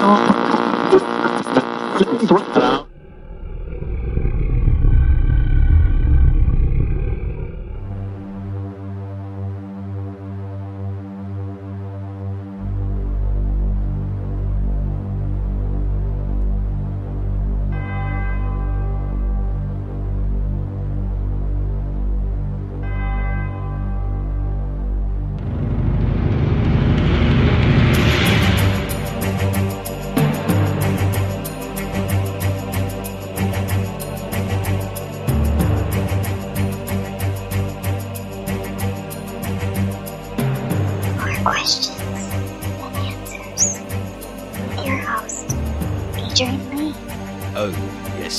More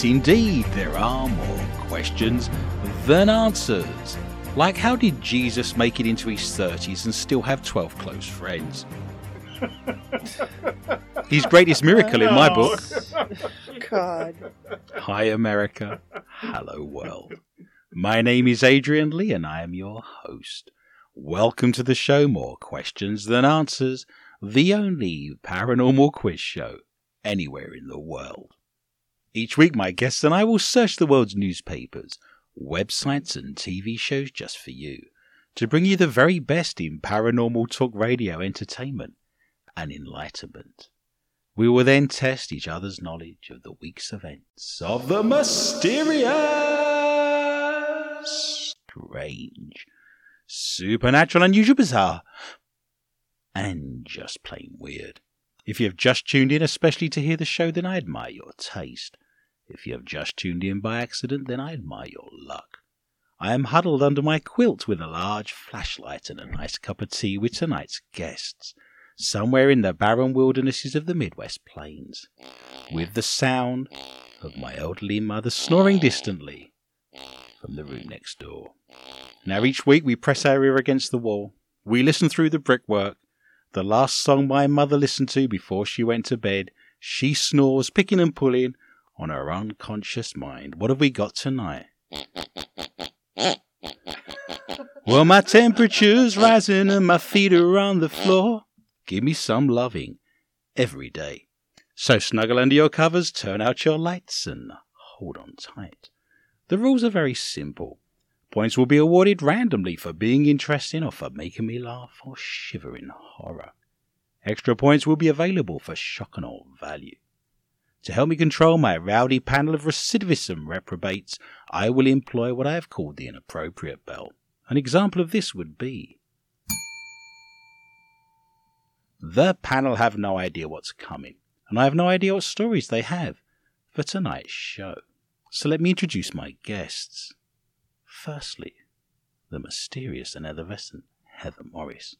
indeed, there are more questions than answers. Like, how did Jesus make it into his 30s and still have 12 close friends? His greatest miracle in my book. God. Hi, America. Hello, world. My name is Adrian Lee, and I am your host. Welcome to the show More Questions Than Answers, the only paranormal quiz show anywhere in the world. Each week, my guests and I will search the world's newspapers, websites, and TV shows just for you to bring you the very best in paranormal talk radio entertainment and enlightenment. We will then test each other's knowledge of the week's events of the mysterious, strange, supernatural, unusual, bizarre, and just plain weird. If you have just tuned in, especially to hear the show, then I admire your taste. If you have just tuned in by accident, then I admire your luck. I am huddled under my quilt with a large flashlight and a nice cup of tea with tonight's guests, somewhere in the barren wildernesses of the Midwest Plains, with the sound of my elderly mother snoring distantly from the room next door. Now, each week we press our ear against the wall. We listen through the brickwork. The last song my mother listened to before she went to bed, she snores, picking and pulling on our unconscious mind. What have we got tonight? Well, my temperature's rising and my feet are on the floor. Give me some loving every day. So snuggle under your covers, turn out your lights, and hold on tight. The rules are very simple. Points will be awarded randomly for being interesting or for making me laugh or shiver in horror. Extra points will be available for shock and awe value. To help me control my rowdy panel of recidivism reprobates, I will employ what I have called the inappropriate bell. An example of this would be The panel have no idea what's coming, and I have no idea what stories they have for tonight's show. So let me introduce my guests. Firstly, the mysterious and effervescent Heather Morris.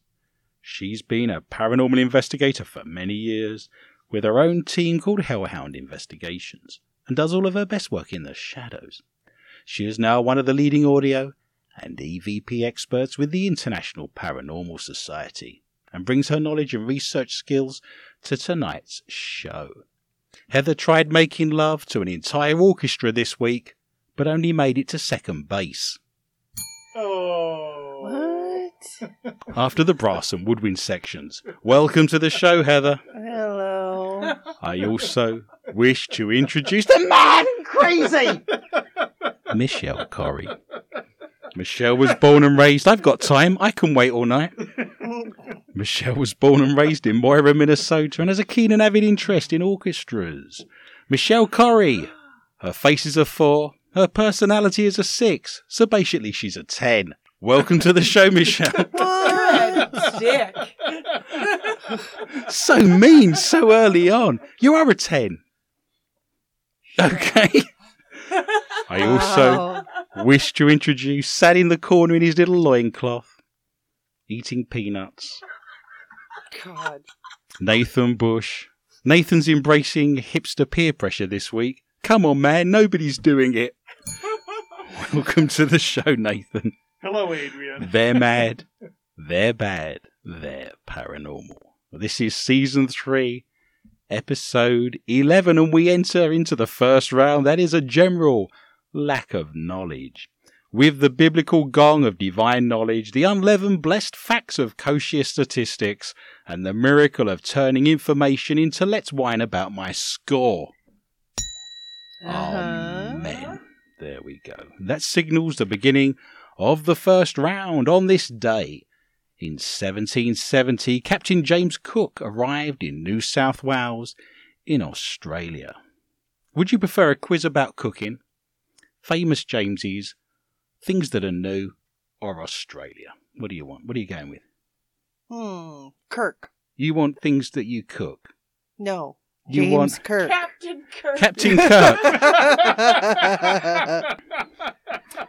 She's been a paranormal investigator for many years with her own team called Hellhound Investigations and does all of her best work in the shadows. She is now one of the leading audio and EVP experts with the International Paranormal Society and brings her knowledge and research skills to tonight's show. Heather tried making love to an entire orchestra this week, but only made it to second base. After the brass and woodwind sections, welcome to the show, Heather. Hello. I also wish to introduce the man crazy, Michelle Corrie. Michelle was born and raised. I've got time. I can wait all night. Michelle was born and raised in Mora, Minnesota, and has a keen and avid interest in orchestras. Michelle Corrie. Her face is a four. Her personality is a six. So basically, she's a ten. Welcome to the show, Michelle. Dick. so mean so early on. You are a 10. Okay. I also wish to introduce, sat in the corner in his little loincloth, eating peanuts, God. Nathan Bush. Nathan's embracing hipster peer pressure this week. Come on, man, nobody's doing it. Welcome to the show, Nathan. Hello, Adrian. They're mad, they're bad, they're paranormal. This is season three, episode 11, and we enter into the first round. That is a general lack of knowledge. with the biblical gong of divine knowledge, the unleavened blessed facts of kosher statistics, and the miracle of turning information into let's whine about my score. Uh-huh. Amen. There we go. That signals the beginning of the first round. On this day, in 1770, Captain James Cook arrived in New South Wales in Australia. Would you prefer a quiz about cooking, famous Jameses, things that are new, or Australia? What do you want? What are you going with? Hmm. Kirk. You want things that you cook. No. You James want Kirk. Captain Kirk. Captain Kirk.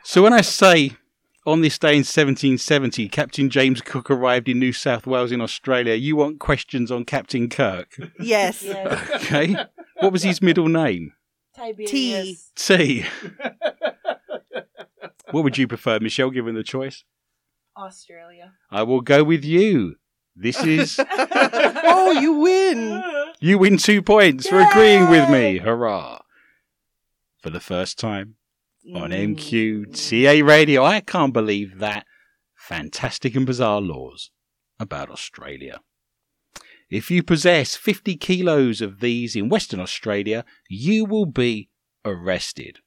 So when I say on this day in 1770, Captain James Cook arrived in New South Wales in Australia, you want questions on Captain Kirk. yes. Yes. Okay. what was his middle name? Tiberius. T. what would you prefer, Michelle, given the choice? Australia. I will go with you. This is. oh, you win. You win two points for agreeing with me. Hurrah. For the first time on mm. MQTA Radio, I can't believe that. Fantastic and bizarre laws about Australia. If you possess 50 kilos of these in Western Australia, you will be arrested.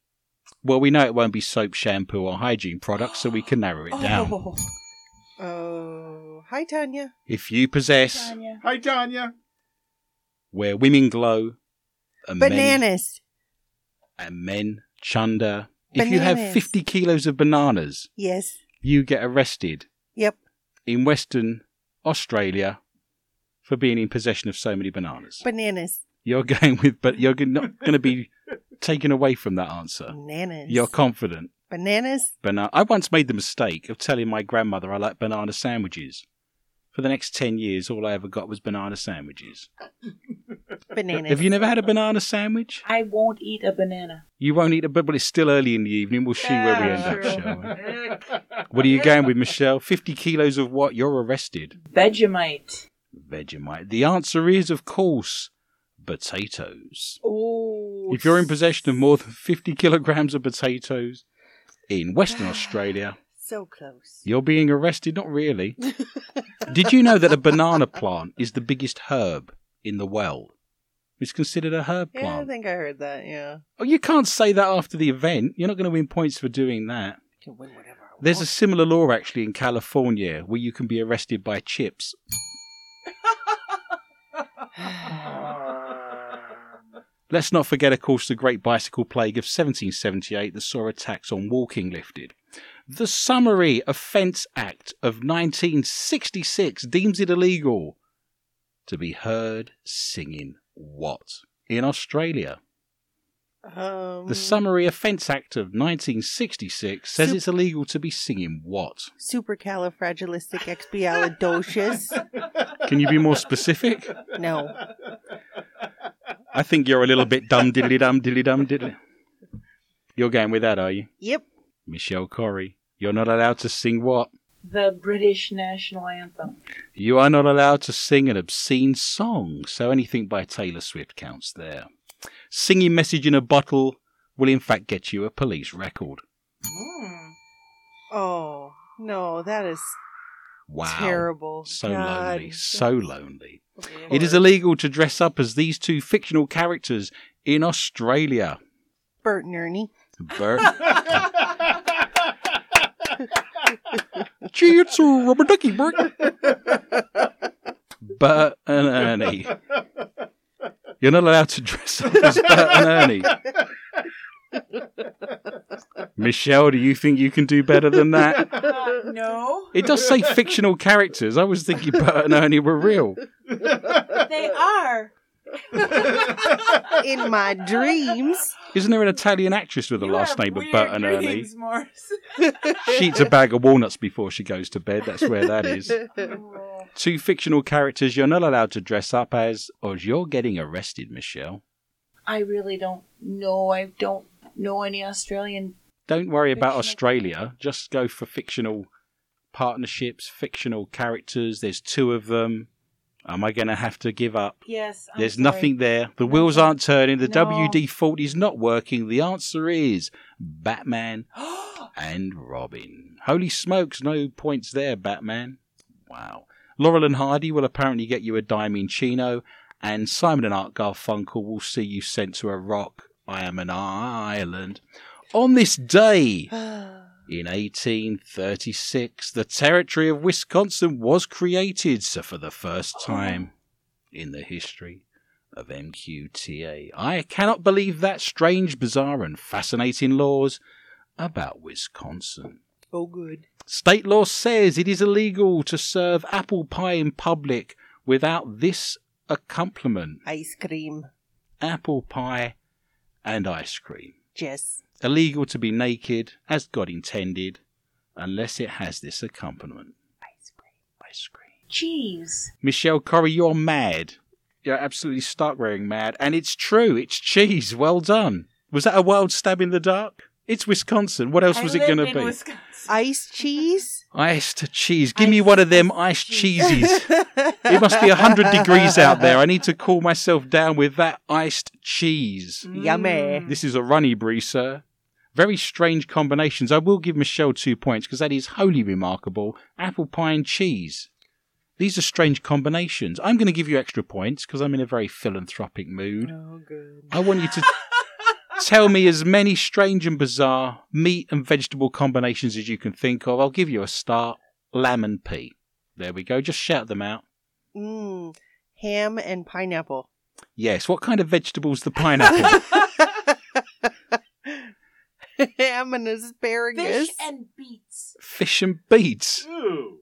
Well, we know it won't be soap, shampoo, or hygiene products, so we can narrow it down. Oh, Oh, hi Tanya. If you possess Tanya. Hi, Tanya. where women glow, and men, Bananas. and men chunder, if you have 50 kilos of bananas, Yes. you get arrested Yep. in Western Australia for being in possession of so many bananas. Bananas. You're going with, but you're not going to be taken away from that answer. Bananas. You're confident. Bananas. Bana- I once made the mistake of telling my grandmother I like banana sandwiches. For the next 10 years, all I ever got was banana sandwiches. Bananas. Have you never had a banana sandwich? I won't eat a banana. You won't eat a but but it's still early in the evening. We'll see where we end up, True. shall we? What are you going with, Michelle? 50 kilos of what? You're arrested. Vegemite. Vegemite. The answer is, of course, potatoes. Oh. If you're in possession of more than 50 kilograms of potatoes in Western Australia, So close. you're being arrested. Not really. Did you know that a banana plant is the biggest herb in the world? It's considered a herb plant. Yeah, I think I heard that. Yeah. Oh, you can't say that after the event. You're not going to win points for doing that. I can win whatever I There's a want. similar law actually in California where you can be arrested by chips. Let's not forget, of course, the Great Bicycle Plague of 1778 that saw attacks on walking lifted. The Summary Offence Act of 1966 deems it illegal to be heard singing what? In Australia. Um, The Summary Offence Act of 1966 says Sup- it's illegal to be singing what? supercalifragilisticexpialidocious. Can you be more specific? no. I think you're a little bit dumb diddly dum diddly dum diddly. You're going with that, are you? Yep. Michelle Corrie. You're not allowed to sing what? The British national anthem. You are not allowed to sing an obscene song, so anything by Taylor Swift counts there. Singing Message in a Bottle will in fact get you a police record. Mm. Oh no, that is Wow. terrible. So God. lonely, so lonely. It is illegal to dress up as these two fictional characters in Australia. Bert and Ernie. Bert. Gee, it's a rubber ducky, Bert. Bert and Ernie. You're not allowed to dress up as Bert and Ernie. Michelle, do you think you can do better than that? Uh, no. It does say fictional characters. I was thinking Bert and Ernie were real. They are. In my dreams. Isn't there an Italian actress with the You last name of weird Bert and Ernie? dreams, Morris. She eats a bag of walnuts before she goes to bed. That's where that is. Oh. Two fictional characters you're not allowed to dress up as, or you're getting arrested, Michelle. I really don't know. I don't know any Australian. Don't worry about Australia. Just go for fictional partnerships, fictional characters. There's two of them. Am I going to have to give up? Yes. I'm There's sorry. nothing there. The No. wheels aren't turning. The No. WD 40 is not working. The answer is Batman and Robin. Holy smokes, no points there, Batman. Wow. Laurel and Hardy will apparently get you a diamond chino, and Simon and Art Garfunkel will see you sent to a rock. I am an island. On this day, in 1836, the territory of Wisconsin was created, so for the first time in the history of MQTA. I cannot believe that strange, bizarre, and fascinating laws about Wisconsin. oh, good. State law says it is illegal to serve apple pie in public without this accompaniment Ice cream. apple pie and ice cream. Jess. Illegal to be naked, as God intended, unless it has this accompaniment Ice cream. ice cream. Cheese. Michelle Corrie, you're mad. You're absolutely stark wearing mad. And it's true, it's cheese. Well done. Was that a wild stab in the dark? It's Wisconsin. What else I was it going to in be? Wisconsin. Ice cheese? Iced cheese. Give me one of them iced iced cheese. cheeses. it must be 100 degrees out there. I need to cool myself down with that iced cheese. Yummy. Mm. This is a runny brie, sir. Very strange combinations. I will give Michelle two points because that is wholly remarkable. Apple pie and cheese. These are strange combinations. I'm going to give you extra points because I'm in a very philanthropic mood. Oh, good. I want you to tell me as many strange and bizarre meat and vegetable combinations as you can think of. I'll give you a start. Lamb and pea. There we go. Just shout them out. Mm, ham and pineapple. Yes. What kind of vegetables the pineapple? ham and asparagus. Fish and beets. fish and beets.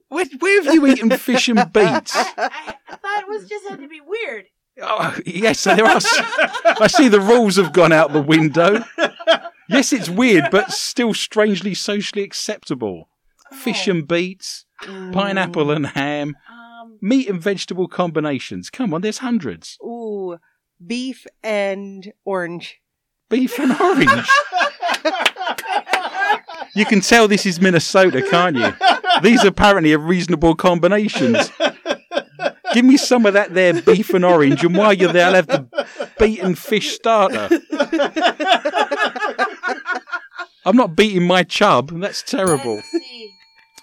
Where, where have you eaten fish and beets? I, I thought it was just had to be weird. Oh, yes, there are. I see the rules have gone out the window. Yes, it's weird, but still strangely socially acceptable. Fish Oh. and beets, Mm. pineapple and ham, Um, meat and vegetable combinations. Come on, there's hundreds. Ooh, beef and orange. Beef and orange. You can tell this is Minnesota, can't you? These apparently are reasonable combinations. Give me some of that there beef and orange, and while you're there, I'll have the beaten fish starter. I'm not beating my chub. That's terrible.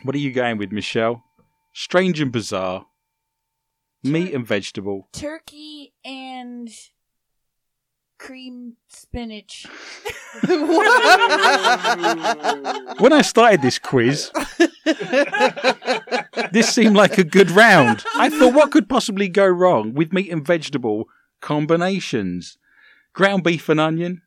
What are you going with, Michelle? Strange and bizarre. Meat and vegetable. Turkey and cream spinach. When I started this quiz, this seemed like a good round. I thought, what could possibly go wrong with meat and vegetable combinations? Ground beef and onion,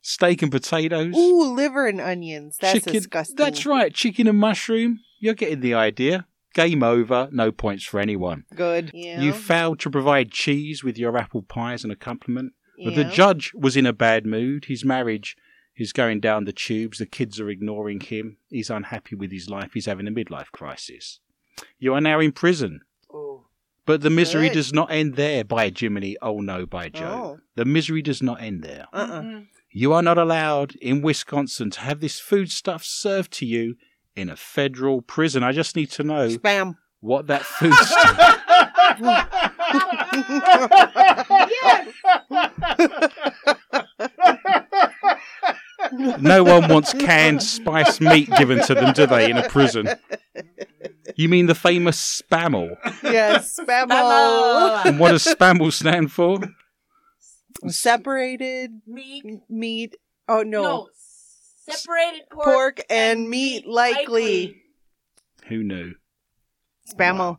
steak and potatoes, Ooh, liver and onions. That's chicken. disgusting. That's right, chicken and mushroom. You're getting the idea. Game over. No points for anyone. Good. Yeah. You failed to provide cheese with your apple pie as an accompaniment. But The judge was in a bad mood. His marriage is going down the tubes. The kids are ignoring him. He's unhappy with his life. He's having a midlife crisis. You are now in prison. Ooh. But the misery Good. does not end there by Jiminy. Oh no, by Joe. Oh. The misery does not end there. Uh-uh. You are not allowed in Wisconsin to have this foodstuff served to you in a federal prison. I just need to know Spam. what that foodstuff. no one wants canned spiced meat given to them, do they, in a prison? You mean the famous spammel? yes, spam. Mama. And what does spammel stand for? Separated Meat. meat. Oh no. No. Separated pork, Pork and meat likely. Who knew? Spamel.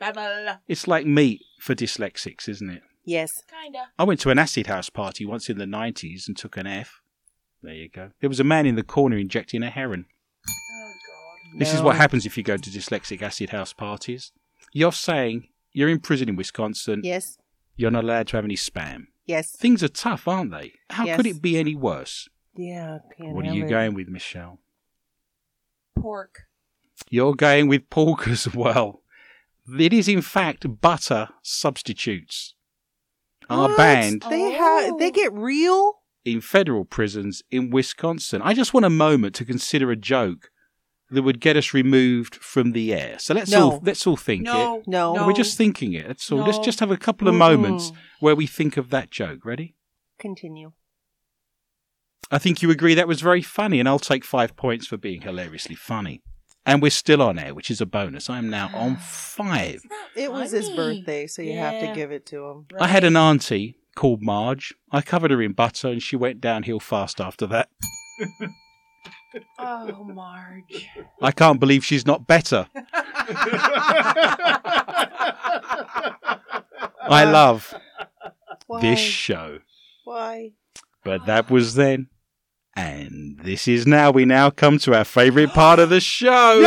Spamel. It's like meat for dyslexics, isn't it? Yes. Kinda. I went to an acid house party once in the 90s and took an F. There you go. There was a man in the corner injecting a heron. Oh god. This is what happens if you go to dyslexic acid house parties. You're saying you're in prison in Wisconsin. Yes. You're not allowed to have any spam. Yes. Things are tough, aren't they? How Yes. could it be any worse? Yeah. What are you it. going with, Michelle? Pork. You're going with pork as well. It is, in fact, butter substitutes are What? banned They have. They Oh. get real. in federal prisons in Wisconsin. I just want a moment to consider a joke that would get us removed from the air. So let's No. all let's all think No. it. No. No. We're just thinking it. That's all. Let's just have a couple of Mm-mm. moments where we think of that joke. Ready? Continue. I think you agree that was very funny, and I'll take five points for being hilariously funny. And we're still on air, which is a bonus. I'm now on five. It was his birthday, so you have to give it to him. I had an auntie called Marge. I covered her in butter, and she went downhill fast after that. Oh, Marge. I can't believe she's not better. I love Why? this show. Why? But that was then. And this is now. We now come to our favourite part of the show.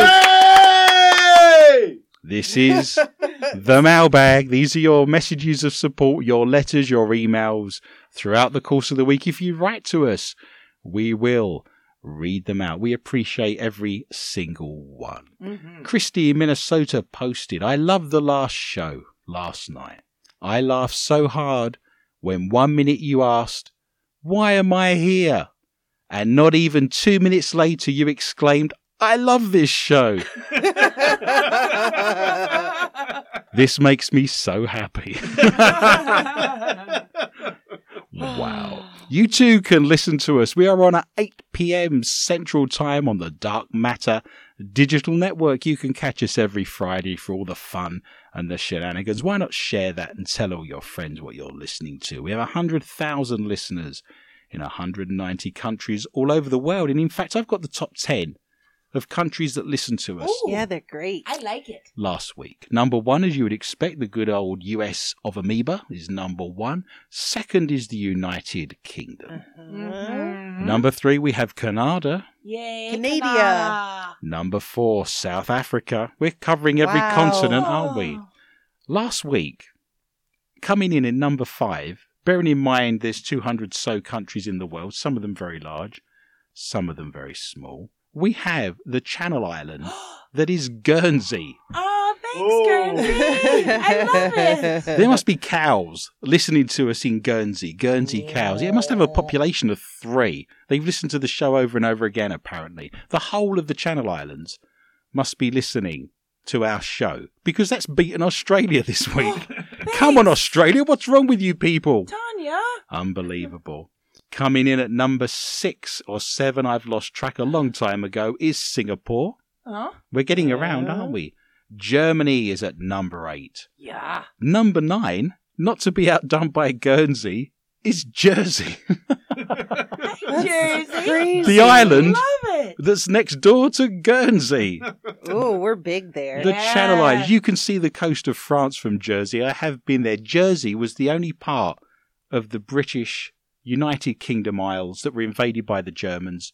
Yay! This is the mailbag. These are your messages of support, your letters, your emails throughout the course of the week. If you write to us, we will read them out. We appreciate every single one. Mm-hmm. Christy in Minnesota posted, I love the last show last night. I laughed so hard when one minute you asked, Why am I here? And not even two minutes later you exclaimed, I love this show. This makes me so happy. wow. You too can listen to us. We are on at 8 p.m. Central Time on the Dark Matter Digital Network. You can catch us every Friday for all the fun and the shenanigans. Why not share that and tell all your friends what you're listening to? We have 100,000 listeners in 190 countries all over the world. And in fact, I've got the top 10 of countries that listen to us Ooh. yeah, they're great. I like it. last week. Number one, as you would expect, the good old US of Amoeba is number one. Second is the United Kingdom. Uh-huh. Number three, we have Canada. Yay. Canada. Canada. Number four, South Africa. We're covering every Wow. continent, aren't we? Last week, coming in at number five, bearing in mind there's 200 so countries in the world, some of them very large, some of them very small. We have the Channel Island that is Guernsey. Oh, thanks, Oh. Guernsey. I love it. There must be cows listening to us in Guernsey. Guernsey cows. Yeah, it must have a population of three. They've listened to the show over and over again, apparently. The whole of the Channel Islands must be listening to our show because that's beaten Australia this week. Oh, Come on, Australia. What's wrong with you people? Tanya. Unbelievable. Coming in at number six or seven, I've lost track a long time ago, is Singapore. Huh? We're getting around, aren't we? Germany is at number eight. Yeah. Number nine, not to be outdone by Guernsey, is Jersey. Jersey. Crazy. The island that's next door to Guernsey. Oh, we're big there. The Yeah. Channel Islands. You can see the coast of France from Jersey. I have been there. Jersey was the only part of the British United Kingdom Isles that were invaded by the Germans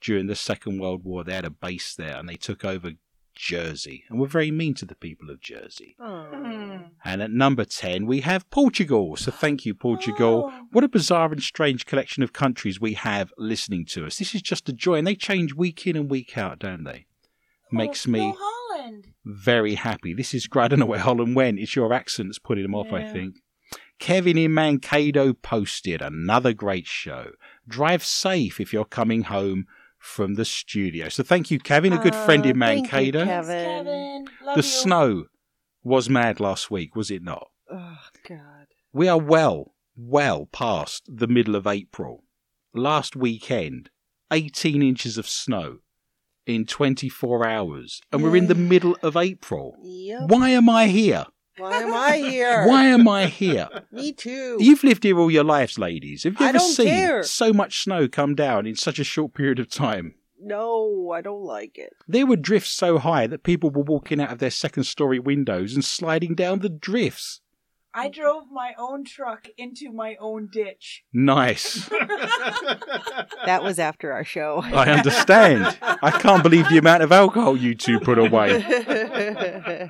during the Second World War. They had a base there and they took over Jersey and we're very mean to the people of Jersey. Oh. And at number 10, we have Portugal. So thank you, Portugal. Oh. What a bizarre and strange collection of countries we have listening to us. This is just a joy. And they change week in and week out, don't they? Oh, Makes Oh, me Holland. very happy. This is great. I don't know where Holland went. It's your accents putting them off, I think. Kevin in Mankato posted another great show. Drive safe if you're coming home from the studio. So thank you, Kevin, a good friend oh, in Oh, thank you, Mankato. Kevin. Thanks, Kevin. Love the you. snow was mad last week, was it not? Oh, God. We are well, well past the middle of April. Last weekend, 18 inches of snow in 24 hours, and we're in the middle of April. Yep. Why am I here? Why am I here? Why am I here? Me too. You've lived here all your lives, ladies. Have you I ever seen care. so much snow come down in such a short period of time? No, I don't like it. There were drifts so high that people were walking out of their second story windows and sliding down the drifts. I mm. drove my own truck into my own ditch. Nice. That was after our show. I understand. I can't believe the amount of alcohol you two put away.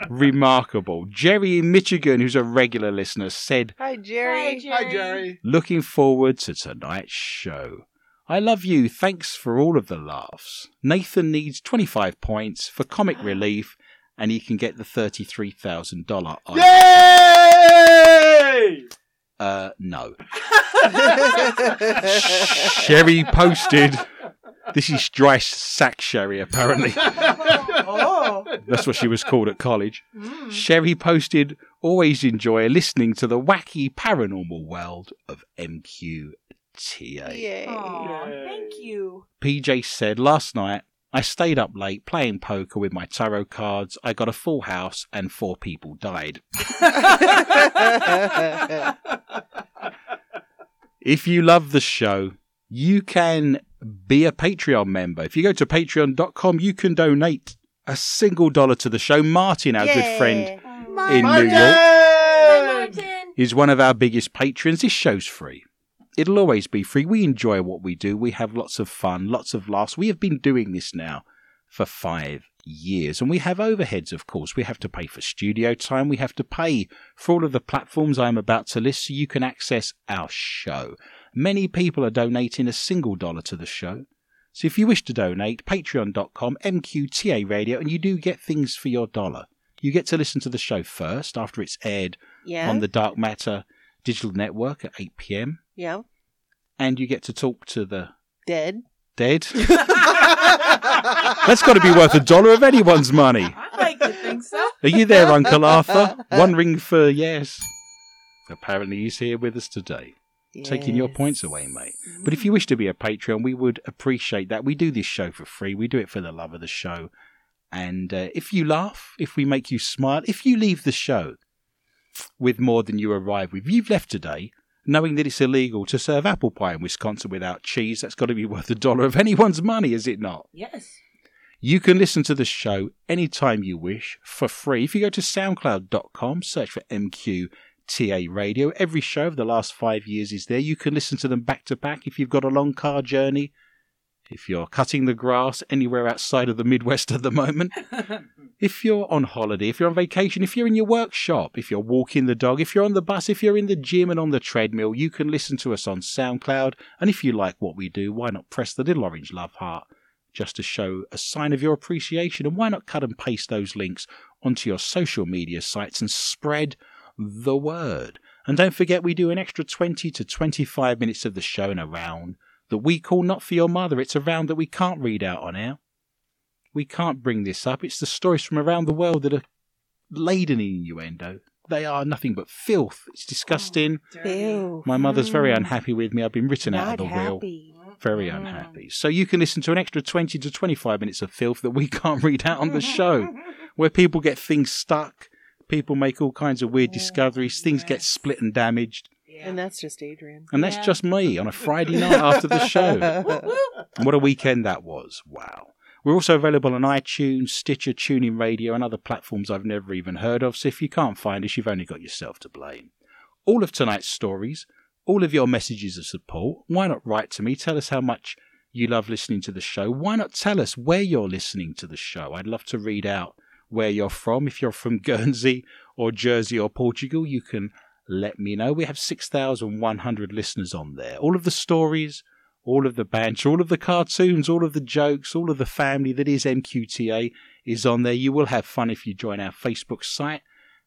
Remarkable. Jerry in Michigan, who's a regular listener, said, Hi, Jerry. Hi, Hi, Jerry. Looking forward to tonight's show. I love you. Thanks for all of the laughs. Nathan needs 25 points for comic relief, and he can get the $33,000 item. Yay! Uh, no. Sherry posted. This is dry sack sherry, apparently. oh. That's what she was called at college. Mm. Sherry posted, always enjoy listening to the wacky paranormal world of MQ TA. Yay. Aw, thank you. PJ said last night I stayed up late playing poker with my tarot cards. I got a full house and four people died. If you love the show, you can be a Patreon member. If you go to patreon.com, you can donate a single dollar to the show. Martin, our good friend oh. in New York, Martin. is one of our biggest patrons. This show's free. It'll always be free. We enjoy what we do. We have lots of fun, lots of laughs. We have been doing this now for five years. And we have overheads, of course. We have to pay for studio time. We have to pay for all of the platforms I'm about to list so you can access our show. Many people are donating a single dollar to the show. So if you wish to donate, patreon.com, MQTA radio, and you do get things for your dollar. You get to listen to the show first after it's aired Yeah. on the Dark Matter Digital Network at 8 p.m. yeah. And you get to talk to the Dead. dead. That's got to be worth a dollar of anyone's money. I like to think so. Are you there, Uncle Arthur? One ring for yes. Apparently, he's here with us today, taking your points away, mate. But if you wish to be a Patreon, we would appreciate that. We do this show for free. We do it for the love of the show. And uh, if you laugh, if we make you smile, if you leave the show with more than you arrive with, you've left today knowing that it's illegal to serve apple pie in Wisconsin without cheese. That's got to be worth a dollar of anyone's money, is it not? Yes. You can listen to the show anytime you wish for free. If you go to soundcloud.com, search for MQTA Radio, every show of the last five years is there. You can listen to them back to back if you've got a long car journey, if you're cutting the grass anywhere outside of the Midwest at the moment, if you're on holiday, if you're on vacation, if you're in your workshop, if you're walking the dog, if you're on the bus, if you're in the gym and on the treadmill, you can listen to us on SoundCloud. And if you like what we do, why not press the little orange love heart just to show a sign of your appreciation? And why not cut and paste those links onto your social media sites and spread the word? And don't forget, we do an extra 20 to 25 minutes of the show in a round that we call Not For Your Mother. It's a round that we can't read out on air. We can't bring this up. It's the stories from around the world that are laden in innuendo. They are nothing but filth. It's disgusting. Oh, Ew. My mother's very mm. unhappy with me. I've been written out of Not the will. happy. Very mm. unhappy. So you can listen to an extra 20 to 25 minutes of filth that we can't read out on the show, where people get things stuck, people make all kinds of weird oh, discoveries, things get split and damaged. And that's just Adrian. And that's Yeah. just me on a Friday night after the show. And what a weekend that was. Wow. We're also available on iTunes, Stitcher, TuneIn Radio, and other platforms I've never even heard of. So if you can't find us, you've only got yourself to blame. All of tonight's stories, all of your messages of support, why not write to me? Tell us how much you love listening to the show. Why not tell us where you're listening to the show? I'd love to read out where you're from. If you're from Guernsey or Jersey or Portugal, you can let me know. We have 6,100 listeners on there. All of the stories, all of the banter, all of the cartoons, all of the jokes, all of the family that is MQTA is on there. You will have fun if you join our Facebook site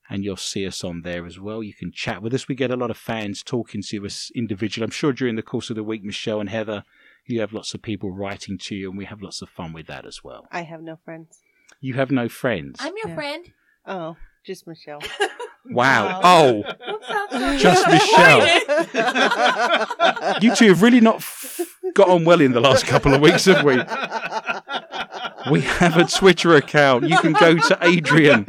and you'll see us on there as well. You can chat with us. We get a lot of fans talking to us individually. I'm sure during the course of the week, Michelle and Heather, you have lots of people writing to you, and we have lots of fun with that as well. I have no friends. You have no friends. I'm your Yeah. friend. Oh, just Michelle. wow. Oh, Just I'm you two have really not f- got on well in the last couple of weeks, have we? We have a Twitter account. You can go to Adrian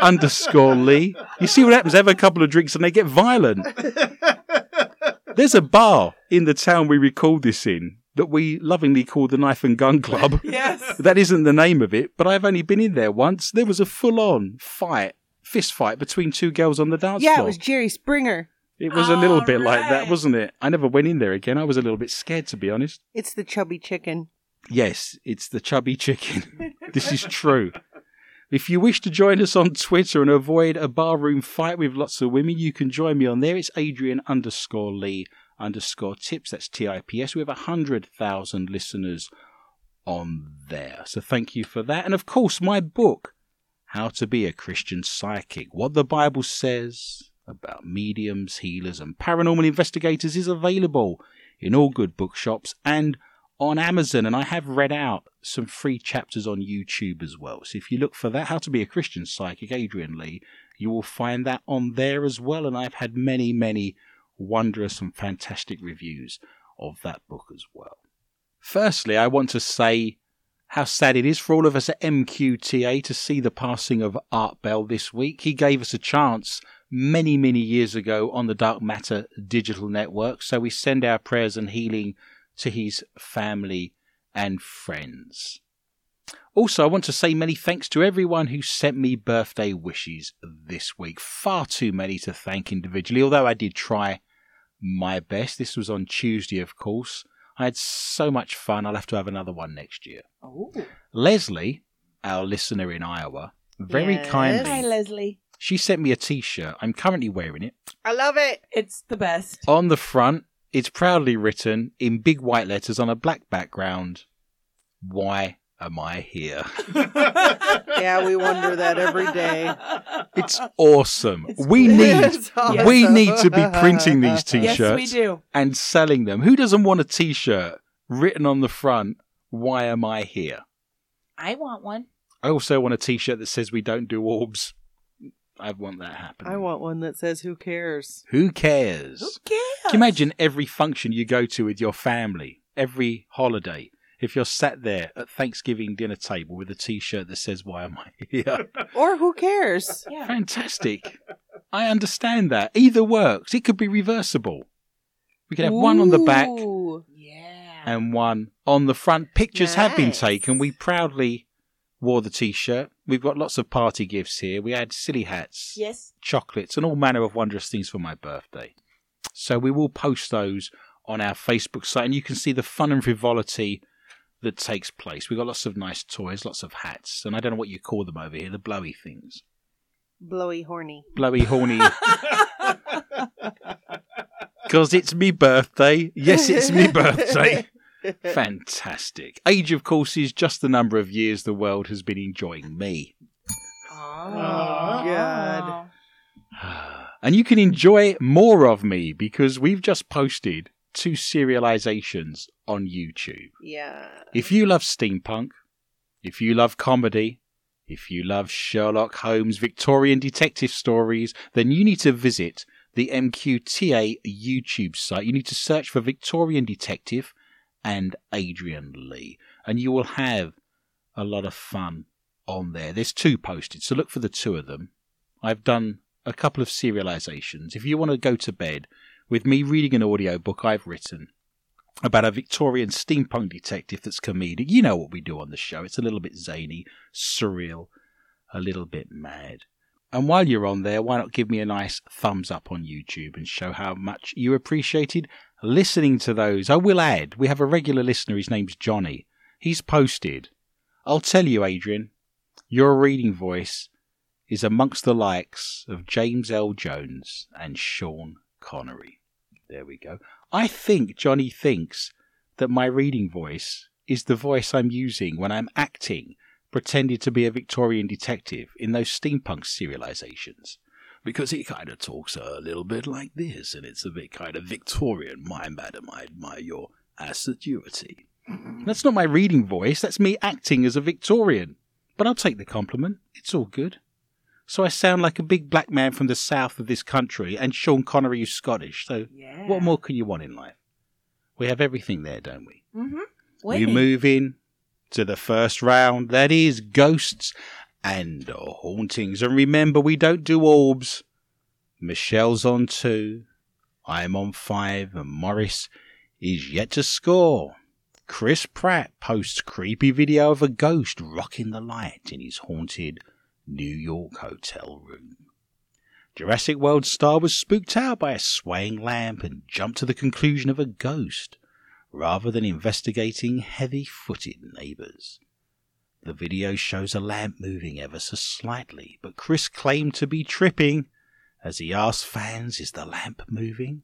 underscore Lee. You see what happens? They have a couple of drinks and they get violent. There's a bar in the town we record this in that we lovingly call the Knife and Gun Club. Yes. That isn't the name of it, but I've only been in there once. There was a full on fight, fist fight between two girls on the dance yeah, floor. it was Jerry Springer. It was a little All bit like that, right. wasn't it? I never went in there again. I was a little bit scared, to be honest. It's the chubby chicken. Yes, it's the chubby chicken. this is true. If you wish to join us on Twitter and avoid a barroom fight with lots of women, you can join me on there. It's Adrian underscore Lee underscore tips. That's T I P S. We have 100,000 listeners on there. So thank you for that. And of course, my book, How to Be a Christian Psychic, What the Bible Says about mediums, healers, and paranormal investigators is available in all good bookshops and on Amazon. And I have read out some free chapters on YouTube as well. So if you look for that, How to Be a Christian Psychic, Adrian Lee, you will find that on there as well. And I've had many, many wondrous and fantastic reviews of that book as well. Firstly, I want to say how sad it is for all of us at MQTA to see the passing of Art Bell this week. He gave us a chance many, many years ago on the Dark Matter digital network, so we send our prayers and healing to his family and friends. Also, I want to say many thanks to everyone who sent me birthday wishes this week. Far too many to thank individually, although I did try my best. This was on Tuesday, of course. I had so much fun, I'll have to have another one next year. Oh. Leslie, our listener in Iowa, very Yes. kindly, Hi, Leslie. she sent me a t shirt. I'm currently wearing it. I love it. It's the best. On the front, it's proudly written in big white letters on a black background Why am I here? Yeah, we wonder that every day. It's awesome. It's we need awesome. we need to be printing these t-shirts yes, we do. and selling them. Who doesn't want a t-shirt written on the front Why am I here? I want one. I also want a t-shirt that says we don't do orbs. I want that happening. I want one that says "Who cares." Who cares? Who cares? Can you imagine every function you go to with your family, every holiday, if you're sat there at Thanksgiving dinner table with a t-shirt that says "Why am I here?" Or who cares? Yeah. Fantastic. I understand that. Either works. It could be reversible. We could have one on the back Yeah. and one on the front. Pictures have been taken. We proudly wore the t-shirt. We've got lots of party gifts here. We had silly hats, yes. chocolates, and all manner of wondrous things for my birthday. So we will post those on our Facebook site, and you can see the fun and frivolity that takes place. We've got lots of nice toys, lots of hats, and I don't know what you call them over here, the blowy things. Blowy horny. Blowy, horny. Because it's me birthday. Yes, it's me birthday. Fantastic. Age, of course, is just the number of years the world has been enjoying me. Ah, oh, God. And you can enjoy more of me because we've just posted two serializations on YouTube. Yeah. If you love steampunk, if you love comedy, if you love Sherlock Holmes Victorian detective stories, then you need to visit the MQTA YouTube site. You need to search for Victorian Detective and Adrian Lee, and you will have a lot of fun on there. There's two posted, so look for the two of them. I've done a couple of serializations. If you want to go to bed with me reading an audiobook I've written, about a Victorian steampunk detective that's comedic. You know what we do on the show. It's a little bit zany, surreal, a little bit mad. And while you're on there, why not give me a nice thumbs up on YouTube and show how much you appreciated listening to those? I will add, we have a regular listener. His name's Johnny. He's posted. I'll tell you, Adrian, your reading voice is amongst the likes of James Earl Jones and Sean Connery. There we go. I think Johnny thinks that my reading voice is the voice I'm using when I'm acting, pretending to be a Victorian detective in those steampunk serializations. Because he kind of talks a little bit like this, and it's a bit kind of Victorian. My madam, I admire your assiduity. That's not my reading voice, that's me acting as a Victorian. But I'll take the compliment. It's all good. So I sound like a big black man from the south of this country, and Sean Connery is Scottish, so Yeah. what more can you want in life? We have everything there, don't we? Mm-hmm. You move in to the first round. That is ghosts and hauntings. And remember, we don't do orbs. Michelle's on two. I'm on five. And Morris is yet to score. Chris Pratt posts creepy video of a ghost rocking the light in his haunted New York hotel room. Jurassic World star was spooked out by a swaying lamp and jumped to the conclusion of a ghost rather than investigating heavy footed neighbours. The video shows a lamp moving ever so slightly, but Chris claimed to be tripping as he asked fans, Is the lamp moving?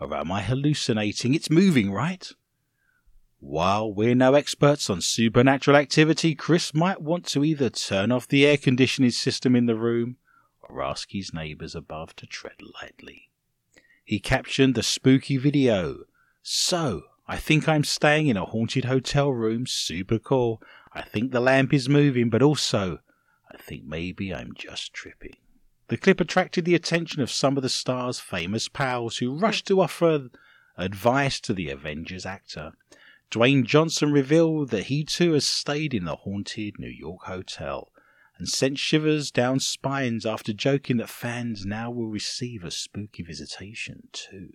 Or am I hallucinating? It's moving, right? While we're no experts on supernatural activity, Chris might want to either turn off the air conditioning system in the room or ask his neighbours above to tread lightly. He captioned the spooky video. So, I think I'm staying in a haunted hotel room. Super cool. I think the lamp is moving, but also, I think maybe I'm just tripping. The clip attracted the attention of some of the star's famous pals who rushed to offer advice to the Avengers actor. Dwayne Johnson revealed that he too has stayed in the haunted New York hotel and sent shivers down spines after joking that fans now will receive a spooky visitation too.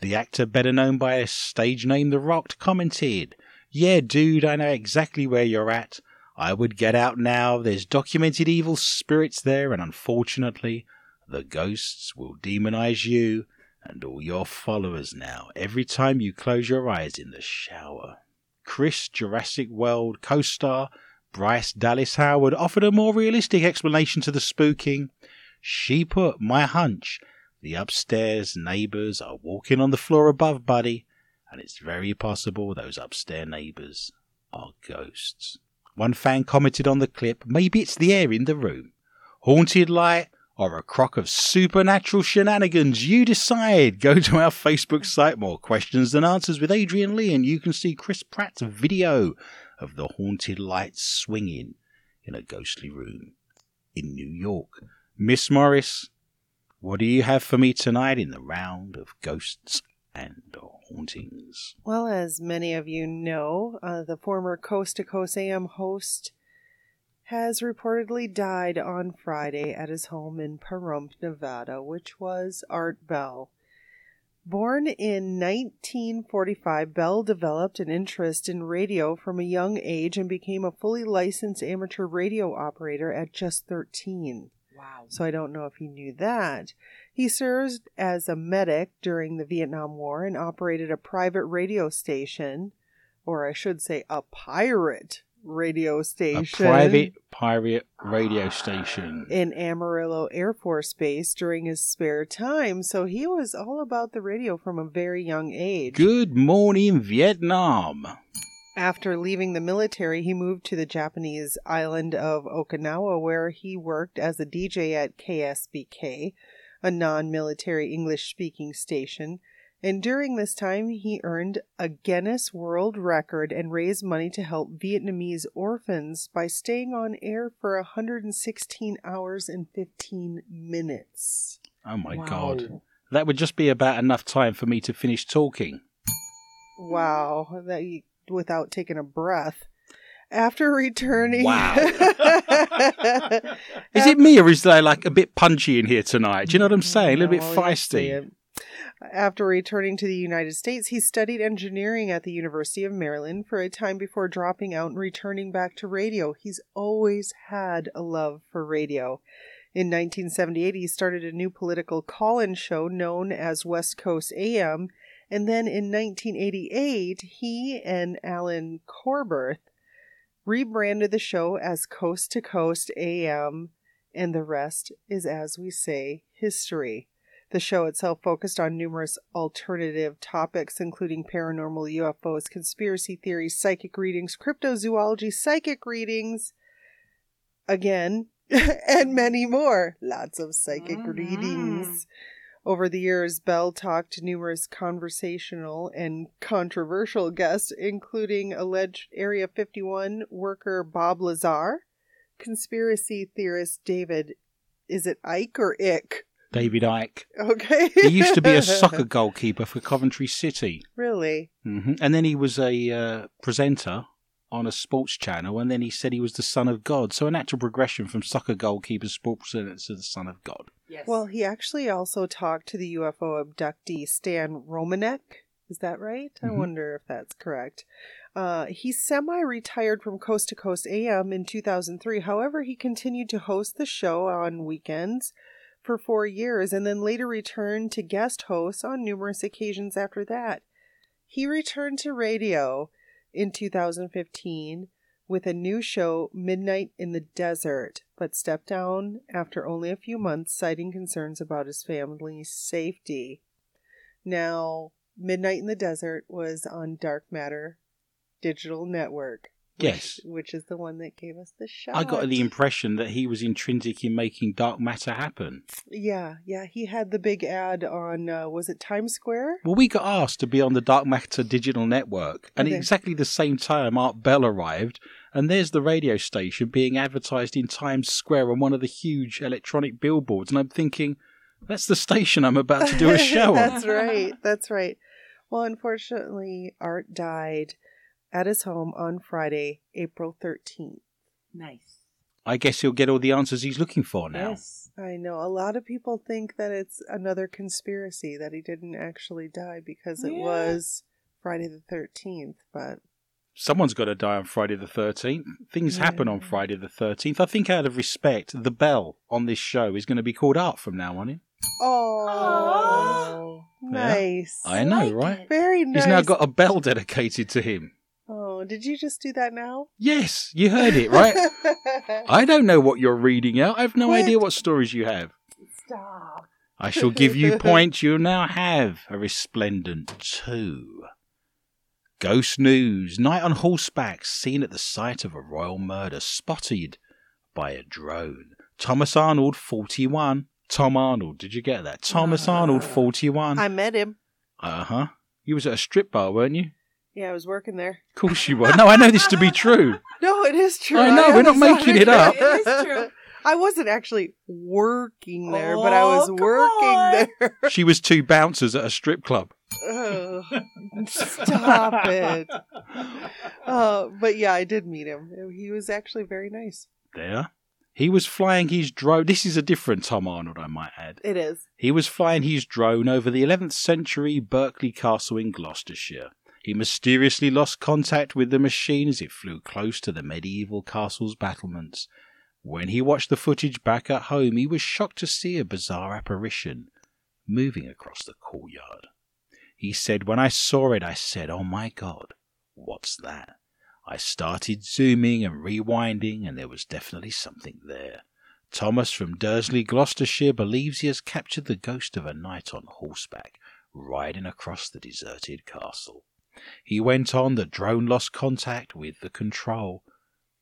The actor, better known by his stage name The Rock, commented, Yeah, dude, I know exactly where you're at. I would get out now. There's documented evil spirits there, and unfortunately, the ghosts will demonize you and all your followers now every time you close your eyes in the shower. Chris Jurassic World co star Bryce Dallas Howard offered a more realistic explanation to the spooking. She put, My hunch, the upstairs neighbors are walking on the floor above, buddy, and it's very possible those upstairs neighbors are ghosts. One fan commented on the clip, maybe it's the air in the room. Haunted light or a crock of supernatural shenanigans? You decide. Go to our Facebook site, More Questions Than Answers with Adrian Lee, and you can see Chris Pratt's video of the haunted lights swinging in a ghostly room in New York. Miss Morris, what do you have for me tonight in the round of ghosts and hauntings? Well, as many of you know, uh, the former Coast to Coast AM host has reportedly died on Friday at his home in Pahrump, Nevada, which was Art Bell. Born in 1945, Bell developed an interest in radio from a young age and became a fully licensed amateur radio operator at just 13. Wow. So I don't know if you knew that. He served as a medic during the Vietnam War and operated a private radio station, or I should say a pirate radio station. A private pirate radio station. in Amarillo Air Force Base during his spare time. So he was all about the radio from a very young age. Good morning, Vietnam. After leaving the military, he moved to the Japanese island of Okinawa, where he worked as a DJ at KSBK, a non military English speaking station. And during this time, he earned a Guinness World Record and raised money to help Vietnamese orphans by staying on air for 116 hours and 15 minutes. Oh my Wow. god. That would just be about enough time for me to finish talking. Wow, that you, without taking a breath. After returning, Wow. Is it me or is there like a bit punchy in here tonight? Do you know what I'm saying? A little bit No, I feisty. After returning to the United States, he studied engineering at the University of Maryland for a time before dropping out and returning back to radio. He's always had a love for radio. In 1978, he started a new political call in show known as West Coast AM. And then in 1988, he and Alan Corbeth rebranded the show as Coast to Coast AM, and the rest is, as we say, history. The show itself focused on numerous alternative topics, including paranormal UFOs, conspiracy theories, psychic readings, cryptozoology, psychic readings, again, and many more. Lots of psychic Mhm. readings. Over the years, Bell talked to numerous conversational and controversial guests, including alleged Area 51 worker Bob Lazar, conspiracy theorist David, is it Ike or Ick? David Icke. Okay. He used to be a soccer goalkeeper for Coventry City. Really? hmm And then he was a uh, presenter on a sports channel, and then he said he was the son of God. So a natural progression from soccer goalkeeper, sports presenter to the son of God. Yes. Well, he actually also talked to the UFO abductee Stan Romanek. Is that right? I Mhm. wonder if that's correct. Uh, he semi retired from Coast to Coast AM in 2003. However, he continued to host the show on weekends for four years and then later returned to guest host on numerous occasions after that. He returned to radio in 2015 with a new show, Midnight in the Desert, but stepped down after only a few months, citing concerns about his family's safety. Now, Midnight in the Desert was on Dark Matter Digital Network. Which- Yes. Which is the one that gave us the shot. I got the impression that he was intrinsic in making dark matter happen. Yeah, yeah. He had the big ad on, uh, was it Times Square? Well, we got asked to be on the Dark Matter Digital Network, and Okay. exactly the same time Art Bell arrived, And there's the radio station being advertised in Times Square on one of the huge electronic billboards. And I'm thinking, that's the station I'm about to do a show on. That's right. That's right. Well, unfortunately, Art died at his home on Friday, April 13th. Nice. I guess he'll get all the answers he's looking for now. Yes. I know a lot of people think that it's another conspiracy that he didn't actually die because it Yeah. was Friday the 13th, but Someone's got to die on Friday the 13th. Things happen on Friday the 13th. I think, out of respect, the bell on this show is going to be called Art from now on in. oh, nice. I know, like right? Very nice. He's now got a bell dedicated to him. Oh, did you just do that now? Yes, you heard it, right? I don't know what you're reading out. I have no Quit. idea what stories you have. Stop. I shall give you points. You now have a resplendent two. Ghost news. Knight on horseback seen at the site of a royal murder spotted by a drone. Thomas Arnold, 41. Tom Arnold, did you get that? Thomas Arnold, 41. I met him. Uh huh. You was at a strip bar, weren't you? Yeah, I was working there. Of course you were. No, I know this to be true. No, it is true. I know, we're not making it up. It is true. I wasn't actually working there, but I Oh, was working on. there. She was two bouncers at a strip club. Ugh. Stop it. Uh, but yeah, I did meet him. He was actually very nice. There. He was flying his drone. This is a different Tom Arnold, I might add. It is. He was flying his drone over the 11th century Berkeley Castle in Gloucestershire. He mysteriously lost contact with the machine as it flew close to the medieval castle's battlements. When he watched the footage back at home, he was shocked to see a bizarre apparition moving across the courtyard. He said, When I saw it, I said, Oh my God, what's that? I started zooming and rewinding, and there was definitely something there. Thomas from Dursley, Gloucestershire, believes he has captured the ghost of a knight on horseback riding across the deserted castle. He went on, the drone lost contact with the control,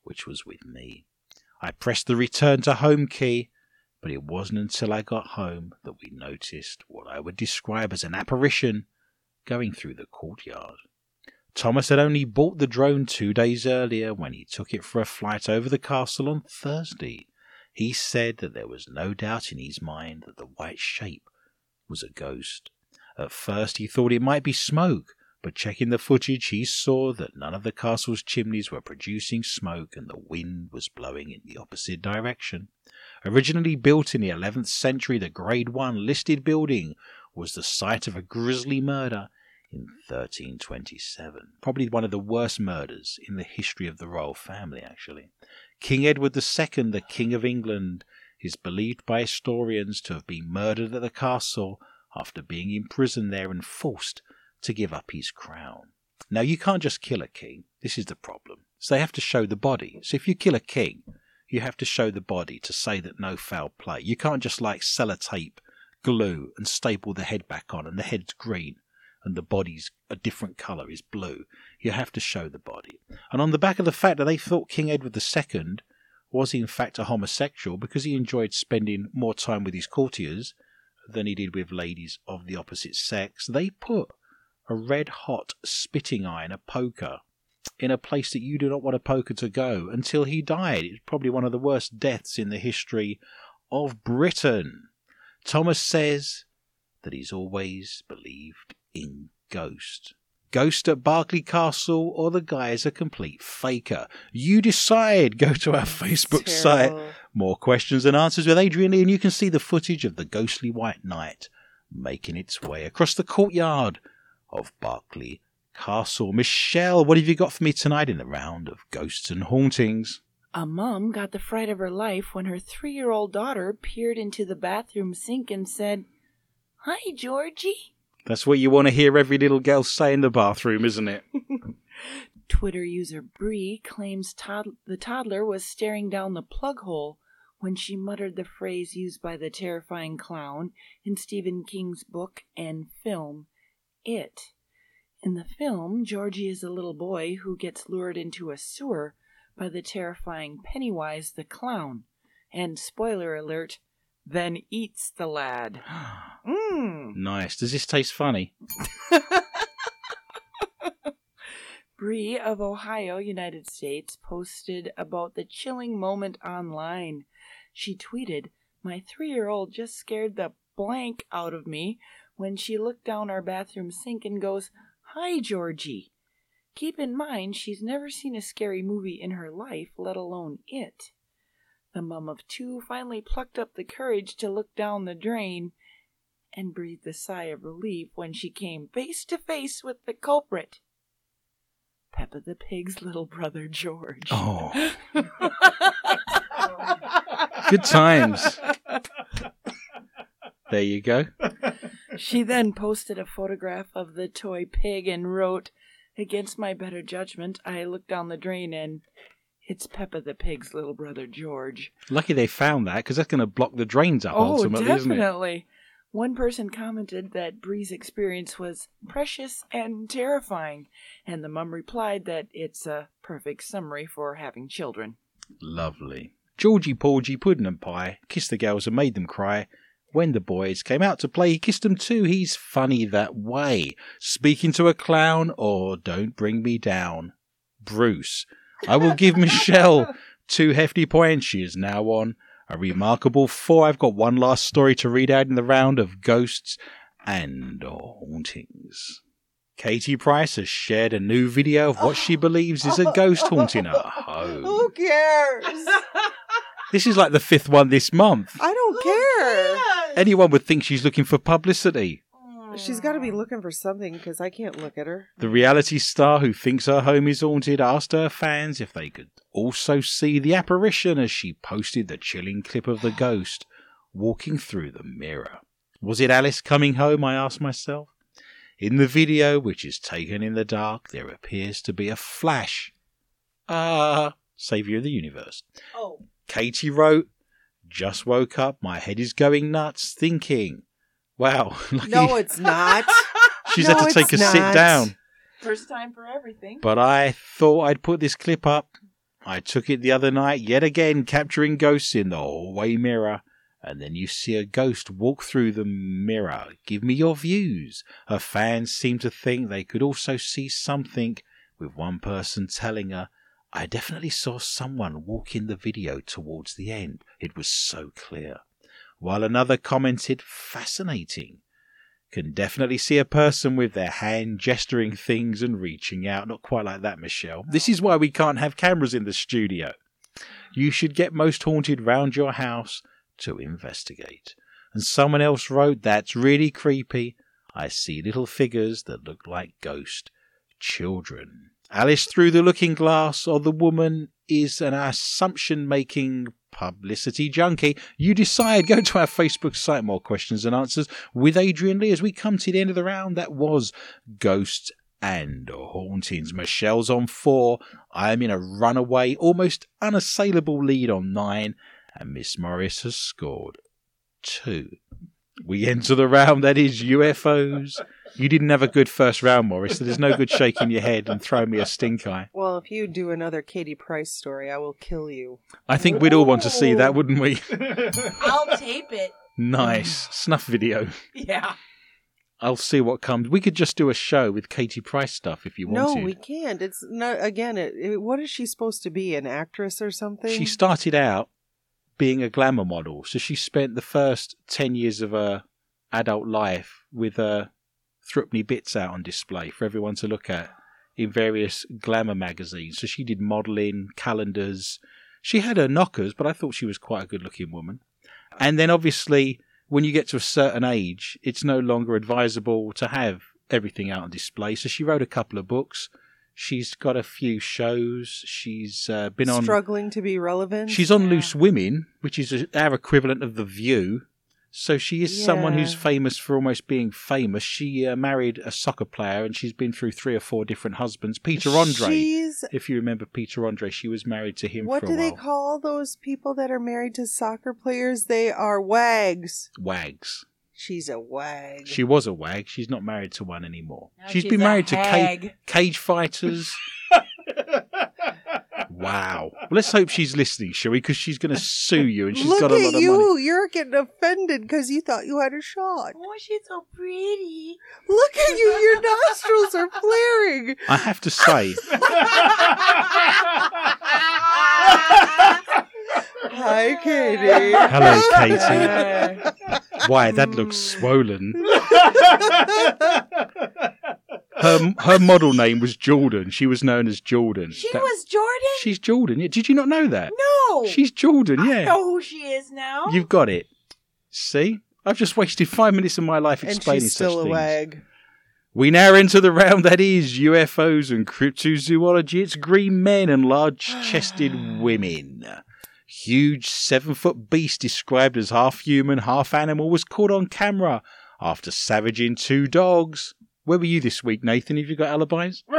which was with me. I pressed the return to home key, but it wasn't until I got home that we noticed what I would describe as an apparition going through the courtyard. Thomas had only bought the drone two days earlier when he took it for a flight over the castle on Thursday. He said that there was no doubt in his mind that the white shape was a ghost. At first he thought it might be smoke, but checking the footage he saw that none of the castle's chimneys were producing smoke and the wind was blowing in the opposite direction. Originally built in the 11th century, the Grade 1 listed building was the site of a grisly murder in 1327. Probably one of the worst murders in the history of the royal family, actually. King Edward II, the King of England, is believed by historians to have been murdered at the castle after being imprisoned there and forced to give up his crown. Now, you can't just kill a king. This is the problem. So they have to show the body. So if you kill a king, you have to show the body to say that no foul play. You can't just like sellotape, glue, and staple the head back on, and the head's green and the body's a different colour, is blue. You have to show the body. And on the back of the fact that they thought King Edward II was in fact a homosexual because he enjoyed spending more time with his courtiers than he did with ladies of the opposite sex, they put a red hot spitting iron, a poker, in a place that you do not want a poker to go until he died. It's probably one of the worst deaths in the history of Britain. Thomas says that he's always believed in ghosts. Ghost at Berkeley Castle or the guy is a complete faker. You decide. Go to our Facebook site. More questions and answers with Adrian Lee, and you can see the footage of the ghostly white knight making its way across the courtyard of Berkeley Castle. Michelle, what have you got for me tonight in the round of ghosts and hauntings? A mom got the fright of her life when her three year old daughter peered into the bathroom sink and said, Hi, Georgie. That's what you want to hear every little girl say in the bathroom, isn't it? Twitter user Bree claims tod- the toddler was staring down the plug hole when she muttered the phrase used by the terrifying clown in Stephen King's book and film, It. In the film, Georgie is a little boy who gets lured into a sewer by the terrifying Pennywise the clown, and spoiler alert, then eats the lad. Mmm. nice. Does this taste funny? Bree of Ohio, United States, posted about the chilling moment online. She tweeted, My three year old just scared the blank out of me when she looked down our bathroom sink and goes, Hi, Georgie. Keep in mind, she's never seen a scary movie in her life, let alone it. The mum of two finally plucked up the courage to look down the drain and breathed a sigh of relief when she came face to face with the culprit. Peppa the Pig's little brother George. Oh, good times. There you go. She then posted a photograph of the toy pig and wrote, Against my better judgment, I looked down the drain and it's Peppa the Pig's little brother George. Lucky they found that because that's going to block the drains up Oh, ultimately, isn't it? definitely. One person commented that Bree's experience was precious and terrifying, and the mum replied that it's a perfect summary for having children. Lovely. Georgie, Porgy, Puddin' and Pie kissed the girls and made them cry. When the boys came out to play, he kissed them too. He's funny that way. Speaking to a clown or don't bring me down. Bruce. I will give Michelle two hefty points. She is now on a remarkable four. I've got one last story to read out in the round of ghosts and hauntings. Katie Price has shared a new video of what she believes is a ghost haunting her home. Who cares? This is like the fifth one this month. I don't care. Anyone would think she's looking for publicity. She's got to be looking for something because I can't look at her. The reality star who thinks her home is haunted asked her fans if they could also see the apparition as she posted the chilling clip of the ghost walking through the mirror. Was it Alice coming home? I asked myself. In the video, which is taken in the dark, there appears to be a flash. Ah, Saviour of the Universe. Oh. Katie wrote, Just woke up, my head is going nuts, thinking. Wow, lucky No, it's not. she's no, had to take a it's sit down. First time for everything. But I thought I'd put this clip up. I took it the other night, yet again capturing ghosts in the hallway mirror. And then you see a ghost walk through the mirror. Give me your views. Her fans seem to think they could also see something, with one person telling her, I definitely saw someone walk in the video towards the end. It was so clear. While another commented, fascinating. Can definitely see a person with their hand gesturing things and reaching out. Not quite like that, Michelle. This is why we can't have cameras in the studio. You should get most haunted round your house to investigate. And someone else wrote, That's really creepy. I see little figures that look like ghost children. Alice through the looking glass, or the woman is an assumption making publicity junkie. You decide. Go to our Facebook site, more questions and answers with Adrian Lee as we come to the end of the round. That was Ghosts and Hauntings. Michelle's on four. I am in a runaway, almost unassailable lead on nine, and Miss Morris has scored two. We enter the round that is UFOs. You didn't have a good first round, Morris, so there's no good shaking your head and throwing me a stink eye. Well, if you do another Katie Price story, I will kill you. I think we'd all want to see that, wouldn't we? I'll tape it. Nice. Snuff video. Yeah. I'll see what comes. We could just do a show with Katie Price stuff if you want. No, we can't. It's not. Again, it, it, what is she supposed to be? An actress or something? She started out being a glamour model, so she spent the first 10 years of her adult life with her threepenny bits out on display for everyone to look at in various glamour magazines. So she did modelling, calendars. She had her knockers, but I thought she was quite a good looking woman. And then obviously, when you get to a certain age, it's no longer advisable to have everything out on display. So she wrote a couple of books. She's got a few shows. She's uh, been on. struggling to be relevant. She's on Yeah. Loose Women, which is a- our equivalent of The View. So she is someone who's famous for almost being famous. She uh, married a soccer player and she's been through three or four different husbands. Peter Andre. She's. If you remember Peter Andre, she was married to him What for a do they call those people that are married to soccer players? They are wags. Wags. She's a wag. She was a wag. She's not married to one anymore. Now she's she's been a married to ca- cage fighters. wow. Let's hope she's listening, shall we? Because she's going to sue you and she's Look got a at lot of you. money. You're getting offended because you thought you had a shot. Oh, she's so pretty. Look at you. Your nostrils are flaring. I have to say, Hi, Katie. Hello, Katie. Why, that looks swollen. Her, her model name was Jordan. She was known as Jordan. She That- was Jordan? She's Jordan. Yeah. Did you not know that? no. She's Jordan, I yeah. know who she is now. You've got it. See? I've just wasted five minutes of my life And explaining she's still such a things. wag. We now enter the round that is UFOs and cryptozoology. It's green men and large chested women. Huge seven foot beast described as half human, half animal was caught on camera after savaging two dogs. Where were you this week, Nathan? Have you got alibis?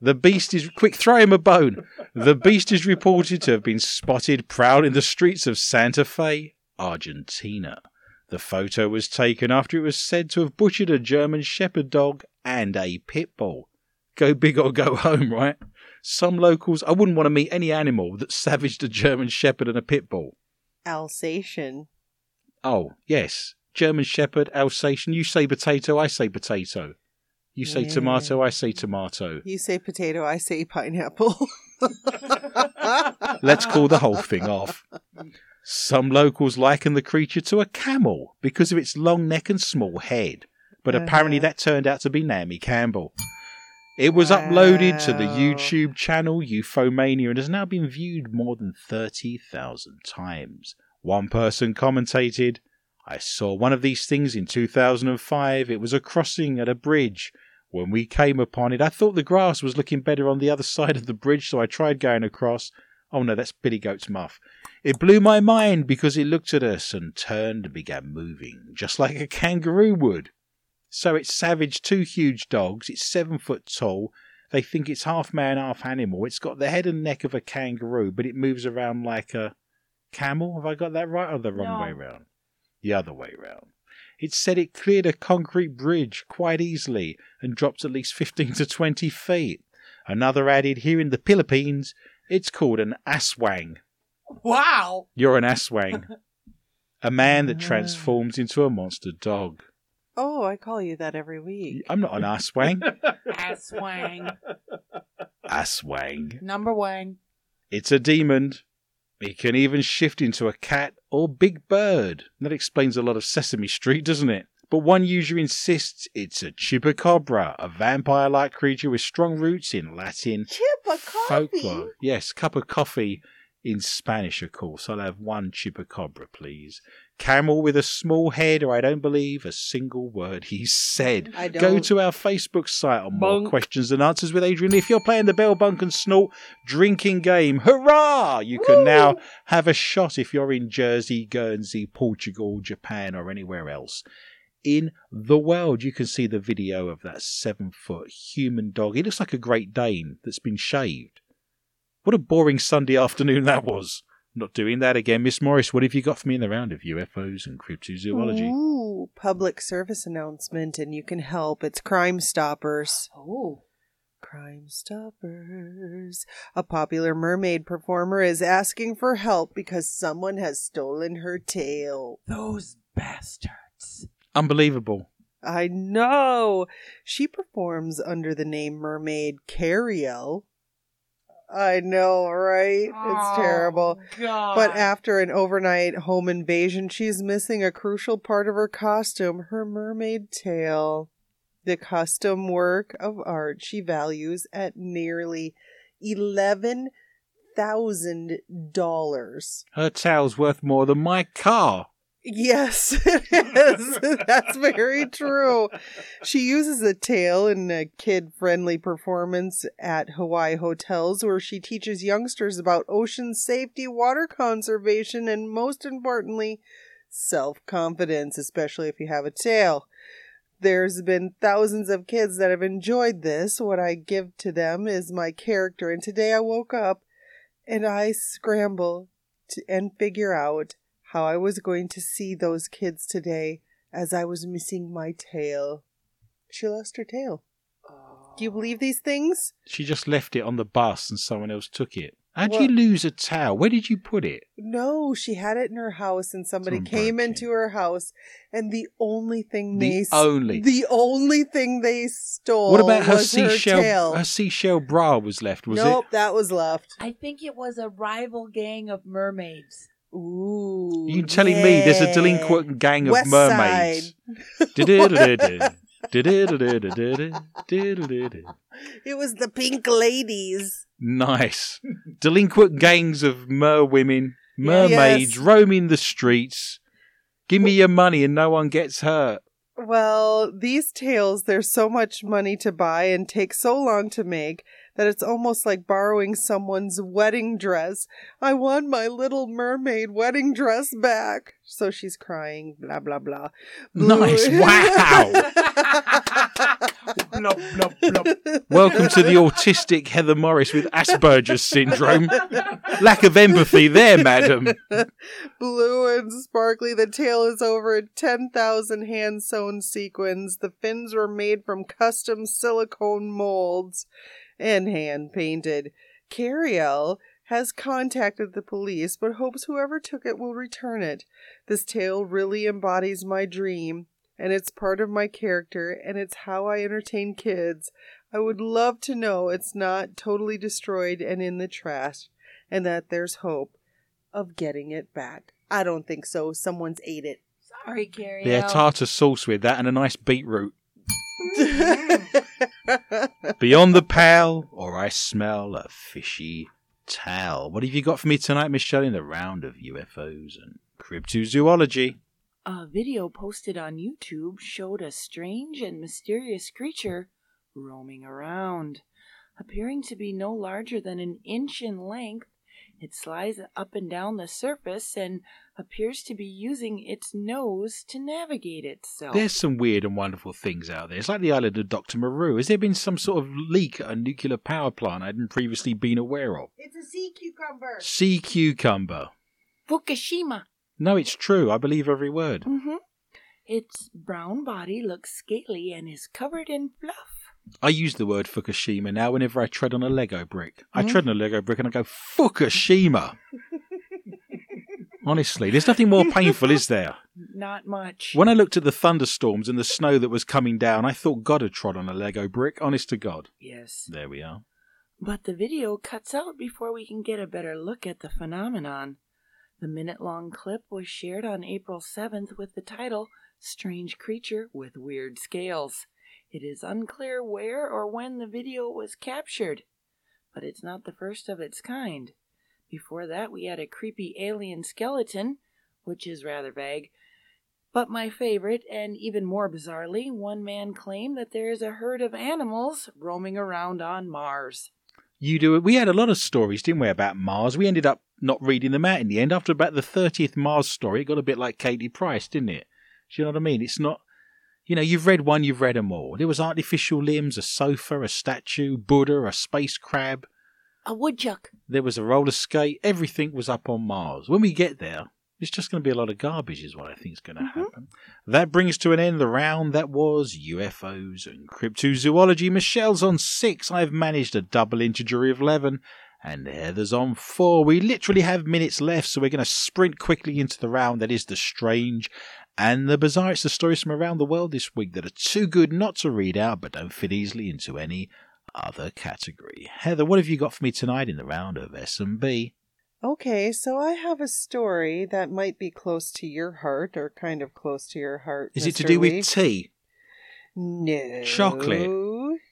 The beast is quick, throw him a bone. The beast is reported to have been spotted prowling the streets of Santa Fe, Argentina. The photo was taken after it was said to have butchered a German Shepherd dog and a pit bull. Go big or go home, right? Some locals, I wouldn't want to meet any animal that savaged a German Shepherd and a pit bull. Alsatian. Oh, yes. German Shepherd, Alsatian. You say potato, I say potato. You say Yeah. tomato, I say tomato. You say potato, I say pineapple. Let's call the whole thing off. Some locals liken the creature to a camel because of its long neck and small head, but apparently Uh-huh. that turned out to be Naomi Campbell. It was uploaded to the YouTube channel Ufomania and has now been viewed more than 30,000 times. One person commentated, I saw one of these things in 2005. It was a crossing at a bridge. When we came upon it, I thought the grass was looking better on the other side of the bridge, so I tried going across. Oh no, that's Billy Goat's muff. It blew my mind because it looked at us and turned and began moving, just like a kangaroo would. So it savaged two huge dogs. It's seven foot tall. They think it's half man, half animal. It's got the head and neck of a kangaroo, but it moves around like a camel. Have I got that right or the wrong No. way round? The other way round. It said it cleared a concrete bridge quite easily and dropped at least 15 to 20 feet. Another added, here in the Philippines, it's called an aswang. wow. You're an aswang. a man that Ah. transforms into a monster dog. oh, I call you that every week. I'm not an aswang. Ass wang. aswang. Number one. It's a demon. It can even shift into a cat or big bird. That explains a lot of Sesame Street, doesn't it? But one user insists it's a chupacabra, a vampire like creature with strong roots in Latin Chip a folklore. Yes, cup of coffee in Spanish, of course. I'll have one chupacabra, please. Camel with a small head, or I don't believe a single word he said. I Go to our Facebook site on more questions and answers with Adrian. If you're playing the Bell Bunk and Snort drinking game, hurrah! You can Woo! now have a shot if you're in Jersey, Guernsey, Portugal, Japan, or anywhere else. In the world, you can see the video of that seven foot human dog. He looks like a Great Dane that's been shaved. What a boring Sunday afternoon that was. Not doing that again. Miss Morris, what have you got for me in the round of UFOs and cryptozoology? Ooh, public service announcement, and you can help. It's Crime Stoppers. Oh. Crime Stoppers. A popular mermaid performer is asking for help because someone has stolen her tail. Those bastards. Unbelievable. I know. She performs under the name Mermaid Kariel. I know, right? It's oh, terrible. Oh, God. But after an overnight home invasion, she's missing a crucial part of her costume, her mermaid tail. The custom work of art she values at nearly eleven thousand dollars. Her tail's worth more than my car. Yes, it is. That's very true. She uses a tail in a kid friendly performance at Hawaii hotels where she teaches youngsters about ocean safety, water conservation, and most importantly, self confidence, especially if you have a tail. There's been thousands of kids that have enjoyed this. What I give to them is my character, and today I woke up and I scramble to, and figure out how I was going to see those kids today as I was missing my tail. She lost her tail. Do you believe these things? She just left it on the bus and someone else took it. How'd Well- you lose a towel? Where did you put it? No, she had it in her house, and somebody Someone came broke into in. her house, and the only thing The they only. the only thing they stole. what about her was her seashell? tail. Her seashell bra was left, was nope, that was left. I think it was a rival gang of mermaids. Ooh? You telling me there's a delinquent gang of West mermaids? It was the pink ladies. Nice. Delinquent gangs of mer women, mermaids yes. roaming the streets. Give me your money and no one gets hurt. Well, these tails, there's so much money to buy and take so long to make that it's almost like borrowing someone's wedding dress. I want my little mermaid wedding dress back. So she's crying, blah, blah, blah. Nice. Wow. Blub, blub, blub. Welcome to the autistic Heather Morris with Asperger's syndrome. Lack of empathy there, madam. Blue and sparkly, the tail is over 10,000 hand sewn sequins. The fins were made from custom silicone molds and hand painted. Kariel has contacted the police but hopes whoever took it will return it. This tale really embodies my dream, and it's part of my character, and it's how I entertain kids. I would love to know it's not totally destroyed and in the trash, and that there's hope of getting it back. I don't think so. Someone's ate it. Sorry, Carrie. Yeah, tartar sauce with that and a nice beetroot. Beyond the pale, or I smell a fishy towel. What have you got for me tonight, Miss Shelley, in the round of UFOs and cryptozoology? A video posted on YouTube showed a strange and mysterious creature roaming around. Appearing to be no larger than an inch in length, it slides up and down the surface and appears to be using its nose to navigate itself. There's some weird and wonderful things out there. It's like the island of Dr. Moreau. Has there been some sort of leak at a nuclear power plant I hadn't previously been aware of? It's a sea cucumber. Sea cucumber. Fukushima. No, it's true. I believe every word. Mm-hmm. Its brown body looks scaly and is covered in fluff. I use the word Fukushima now whenever I tread on a Lego brick. I Hmm? tread on a Lego brick and I go, Fukushima. Honestly, there's nothing more painful, is there? Not much. When I looked at the thunderstorms and the snow that was coming down, I thought God had trod on a Lego brick. Honest to God. Yes. There we are. But the video cuts out before we can get a better look at the phenomenon. The minute long clip was shared on April 7th with the title Strange Creature with Weird Scales. It is unclear where or when the video was captured, but it's not the first of its kind. Before that, we had a creepy alien skeleton, which is rather vague. But my favorite, and even more bizarrely, one man claimed that there is a herd of animals roaming around on Mars. You do it. We had a lot of stories, didn't we, about Mars? We ended up not reading them out in the end. After about the 30th Mars story, it got a bit like Katie Price, didn't it? Do you know what I mean? It's not, you know, you've read one, you've read them all. There was artificial limbs, a sofa, a statue, Buddha, a space crab. A woodchuck. There was a roller skate. Everything was up on Mars. When we get there, it's just going to be a lot of garbage, is what I think is going to Mhm. happen. That brings to an end the round that was UFOs and cryptozoology. Michelle's on six. I've managed a double integer of 11. And Heather's on four. We literally have minutes left, so we're going to sprint quickly into the round that is the strange and the bizarre. It's the stories from around the world this week that are too good not to read out, but don't fit easily into any other category. Heather, what have you got for me tonight in the round of S&B? Okay, so I have a story that might be close to your heart or kind of close to your heart. Is it to do Lee. with tea, no chocolate?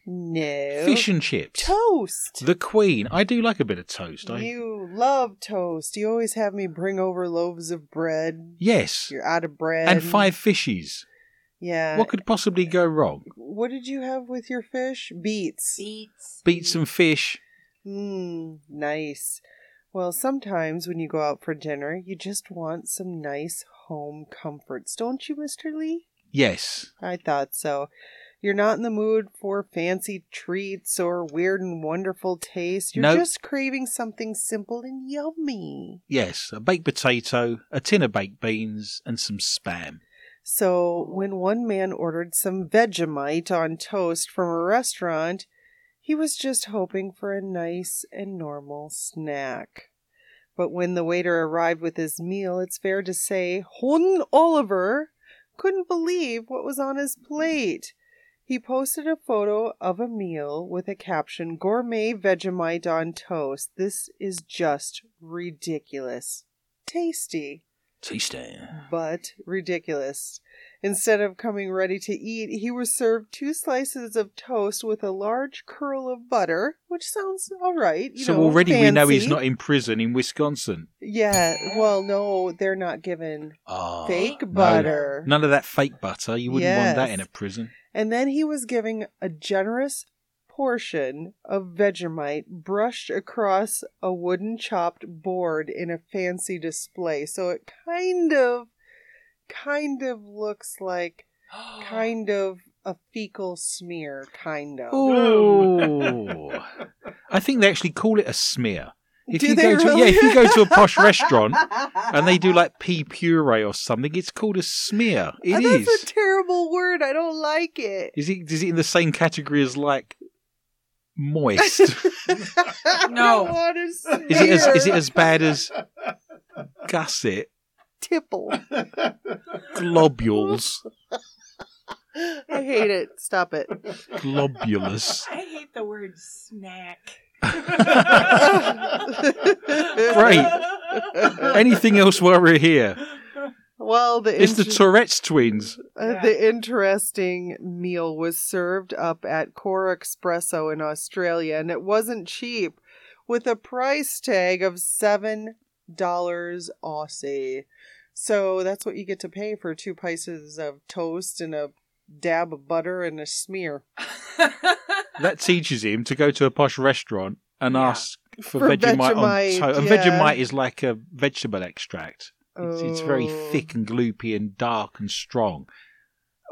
No. fish and chips, toast? the Queen? I do like a bit of toast. I... You love toast. You always have me bring over loaves of bread. Yes, You're out of bread. and five fishes. Yeah. What could possibly go wrong? What did you have with your fish? Beets. Beets. Beat and fish. Mmm, nice. Well, sometimes when you go out for dinner, you just want some nice home comforts, don't you, Mr. Lee? Yes, I thought so. You're not in the mood for fancy treats or weird and wonderful taste. You're Nope. just craving something simple and yummy. yes. A baked potato, a tin of baked beans, and some spam. So, when one man ordered some Vegemite on toast from a restaurant, He was just hoping for a nice and normal snack. But when the waiter arrived with his meal, it's fair to say Hon Oliver couldn't believe what was on his plate. He posted a photo of a meal with a caption Gourmet Vegemite on toast. This is just ridiculous. Tasty, Tasty. but ridiculous. Instead of coming ready to eat, he was served two slices of toast with a large curl of butter, which sounds all right. You So know, already we know he's not in prison in Wisconsin. Yeah, well, no, they're not given Oh, fake no. butter. None of that fake butter. You wouldn't want that in a prison. And then he was giving a generous portion of Vegemite brushed across a wooden chopped board in a fancy display. So it kind of, kind of looks like kind of a fecal smear, kind of. Oh, I think they actually call it a smear. If Do you they go to really? yeah, if you go to a posh restaurant and they do like pea puree or something, it's called a smear. It Oh, is. That's a terrible word. I don't like it. Is it is it in the same category as like moist? I No. don't want to is it as is it as bad as gusset, tipple? globules, I hate it. Stop it. globulous? I hate the word snack. Great. Anything else while we're here? Well, the It's the Tourette's twins. uh, the interesting meal was served up at Cora Espresso in Australia, and it wasn't cheap, with a price tag of seven dollars Aussie. So that's what you get to pay for two pieces of toast and a dab of butter and a smear That teaches him to go to a posh restaurant and Yeah. ask for, For Vegemite, Vegemite, on toast. And yeah. Vegemite is like a vegetable extract. It's, it's very Oh. thick and gloopy and dark and strong.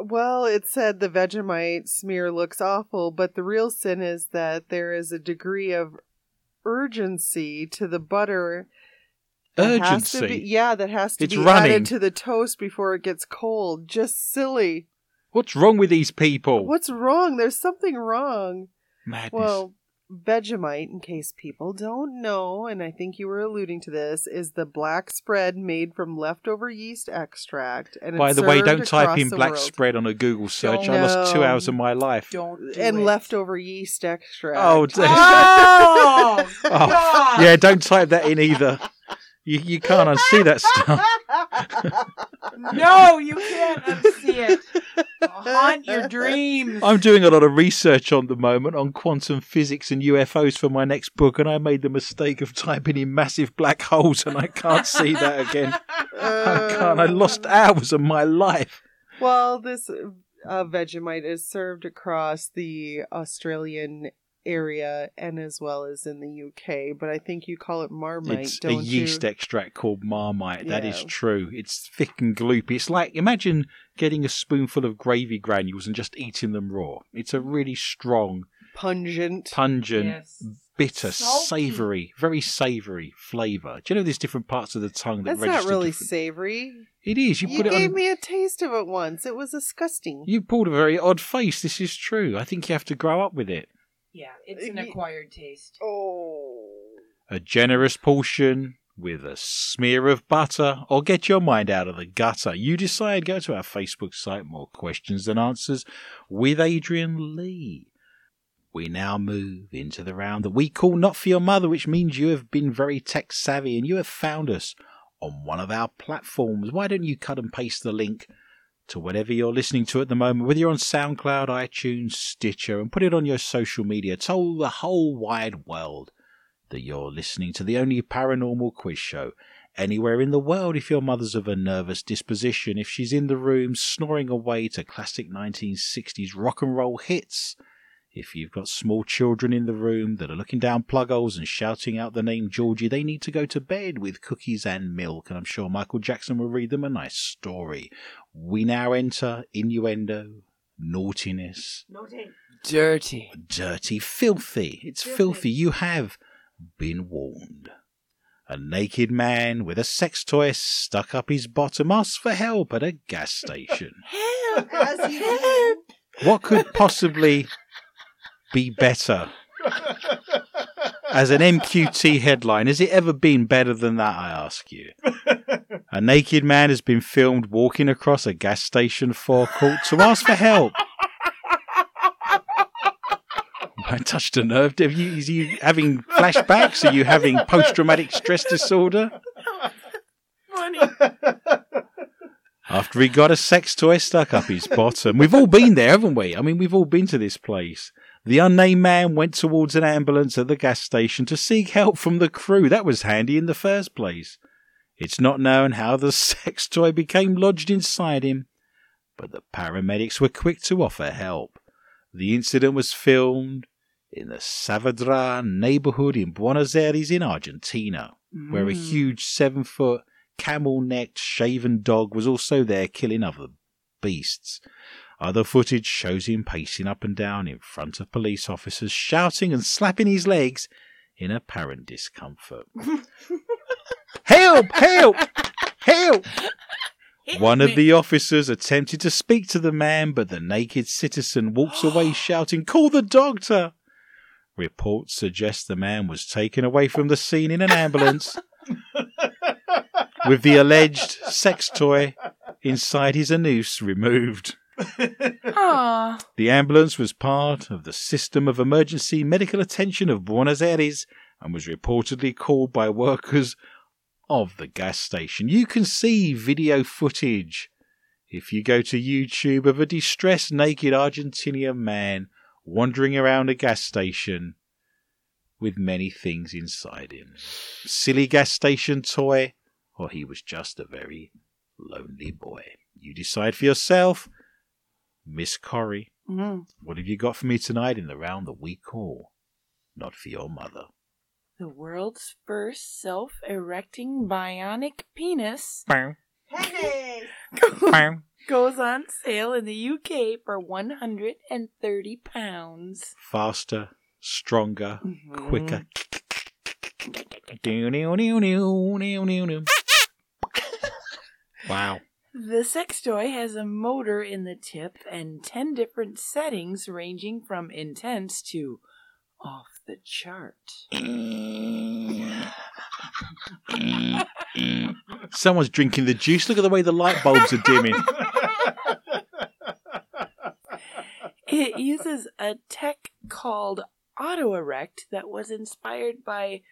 Well, it said the Vegemite smear looks awful, but the real sin is that there is a degree of urgency to the butter. that be- Urgency. yeah, that has to It's be running. added to the toast before it gets cold. Just silly. What's wrong with these people? What's wrong? There's something wrong. Madness. Well, Vegemite, in case people don't know, and I think you were alluding to this, is the black spread made from leftover yeast extract. And By it's the way, don't type in black world. spread on a Google search. Don't. I lost two hours of my life. Don't do and it. leftover yeast extract. Oh, dear. Oh, Oh, yeah, don't type that in either. You, you can't unsee that stuff. No, you can't unsee it. Haunt your dreams. I'm doing a lot of research on the moment on quantum physics and UFOs for my next book, and I made the mistake of typing in massive black holes, and I can't see that again. I can't. I lost hours of my life. Well, this uh, Vegemite is served across the Australian area and as well as in the UK, but I think you call it Marmite, it's don't a yeast you? extract called Marmite. That is true. It's thick and gloopy. It's like imagine getting a spoonful of gravy granules and just eating them raw. It's a really strong, Pungent. pungent, Yes. bitter, Salty. savoury, very savoury flavour. Do you know there's different parts of the tongue that That's not really different- savory. It is. You, You, it gave on. me a taste of it once. It was disgusting. You pulled a very odd face. This is true. I think you have to grow up with it. Yeah, it's an acquired taste. Oh. A generous portion with a smear of butter, or get your mind out of the gutter. You decide. Go to our Facebook site, More Questions Than Answers, with Adrian Lee. We now move into the round that we call Not For Your Mother, which means you have been very tech savvy and you have found us on one of our platforms. Why don't you cut and paste the link to whatever you're listening to at the moment, whether you're on SoundCloud, iTunes, Stitcher, and put it on your social media. Tell the whole wide world that you're listening to the only paranormal quiz show anywhere in the world if your mother's of a nervous disposition, if she's in the room snoring away to classic 1960s rock and roll hits. If you've got small children in the room that are looking down plug holes and shouting out the name Georgie, they need to go to bed with cookies and milk, and I'm sure Michael Jackson will read them a nice story. We now enter innuendo, naughtiness, Dirty. dirty, filthy. It's filthy. Filthy. You have been warned. A naked man with a sex toy stuck up his bottom asks for help at a gas station. As you do. What could possibly be better As an MQT headline, has it ever been better than that, I ask you? A naked man has been filmed walking across a gas station forecourt to ask for help. I touched a nerve. Have you, is you having flashbacks? Are you having post traumatic stress disorder? Funny. After he got a sex toy stuck up his bottom. We've all been there, haven't we? I mean, we've all been to this place. The unnamed man went towards an ambulance at the gas station to seek help from the crew. That was handy in the first place. It's not known how the sex toy became lodged inside him, but the paramedics were quick to offer help. The incident was filmed in the Saavedra neighborhood in Buenos Aires in Argentina, where a Mm. huge seven foot camel necked shaven dog was also there killing other beasts. Other footage shows him pacing up and down in front of police officers, shouting and slapping his legs in apparent discomfort. help! Help! Help! One of the officers attempted to speak to the man, but the naked citizen walks away shouting, Call the doctor! Reports suggest the man was taken away from the scene in an ambulance with the alleged sex toy inside his anus removed. The ambulance was part of the system of emergency medical attention of Buenos Aires and was reportedly called by workers of the gas station. You can see video footage if you go to YouTube of a distressed naked Argentinian man wandering around a gas station with many things inside him. Silly gas station toy, or he was just a very lonely boy. You decide for yourself. Miss Corrie, Mm. what have you got for me tonight in the round that we call Not for Your Mother? The world's first self erecting bionic penis Hey! goes on sale in the UK for £130. Faster, stronger, Mhm. quicker. Wow. The sex toy has a motor in the tip and 10 different settings ranging from intense to off the chart. Someone's drinking the juice. Look at the way the light bulbs are dimming. It uses a tech called Auto Erect that was inspired by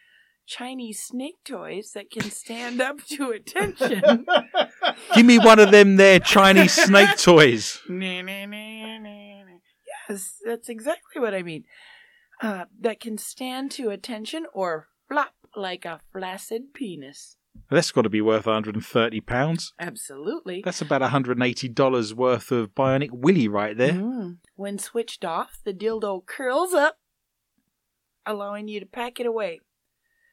Chinese snake toys that can stand up to attention. Give me one of them there Chinese snake toys. yes, that's exactly what I mean. Uh, that can stand to attention or flop like a flaccid penis. That's got to be worth £130. Absolutely. That's about $180 worth of bionic willy right there. Mm. When switched off, the dildo curls up, allowing you to pack it away.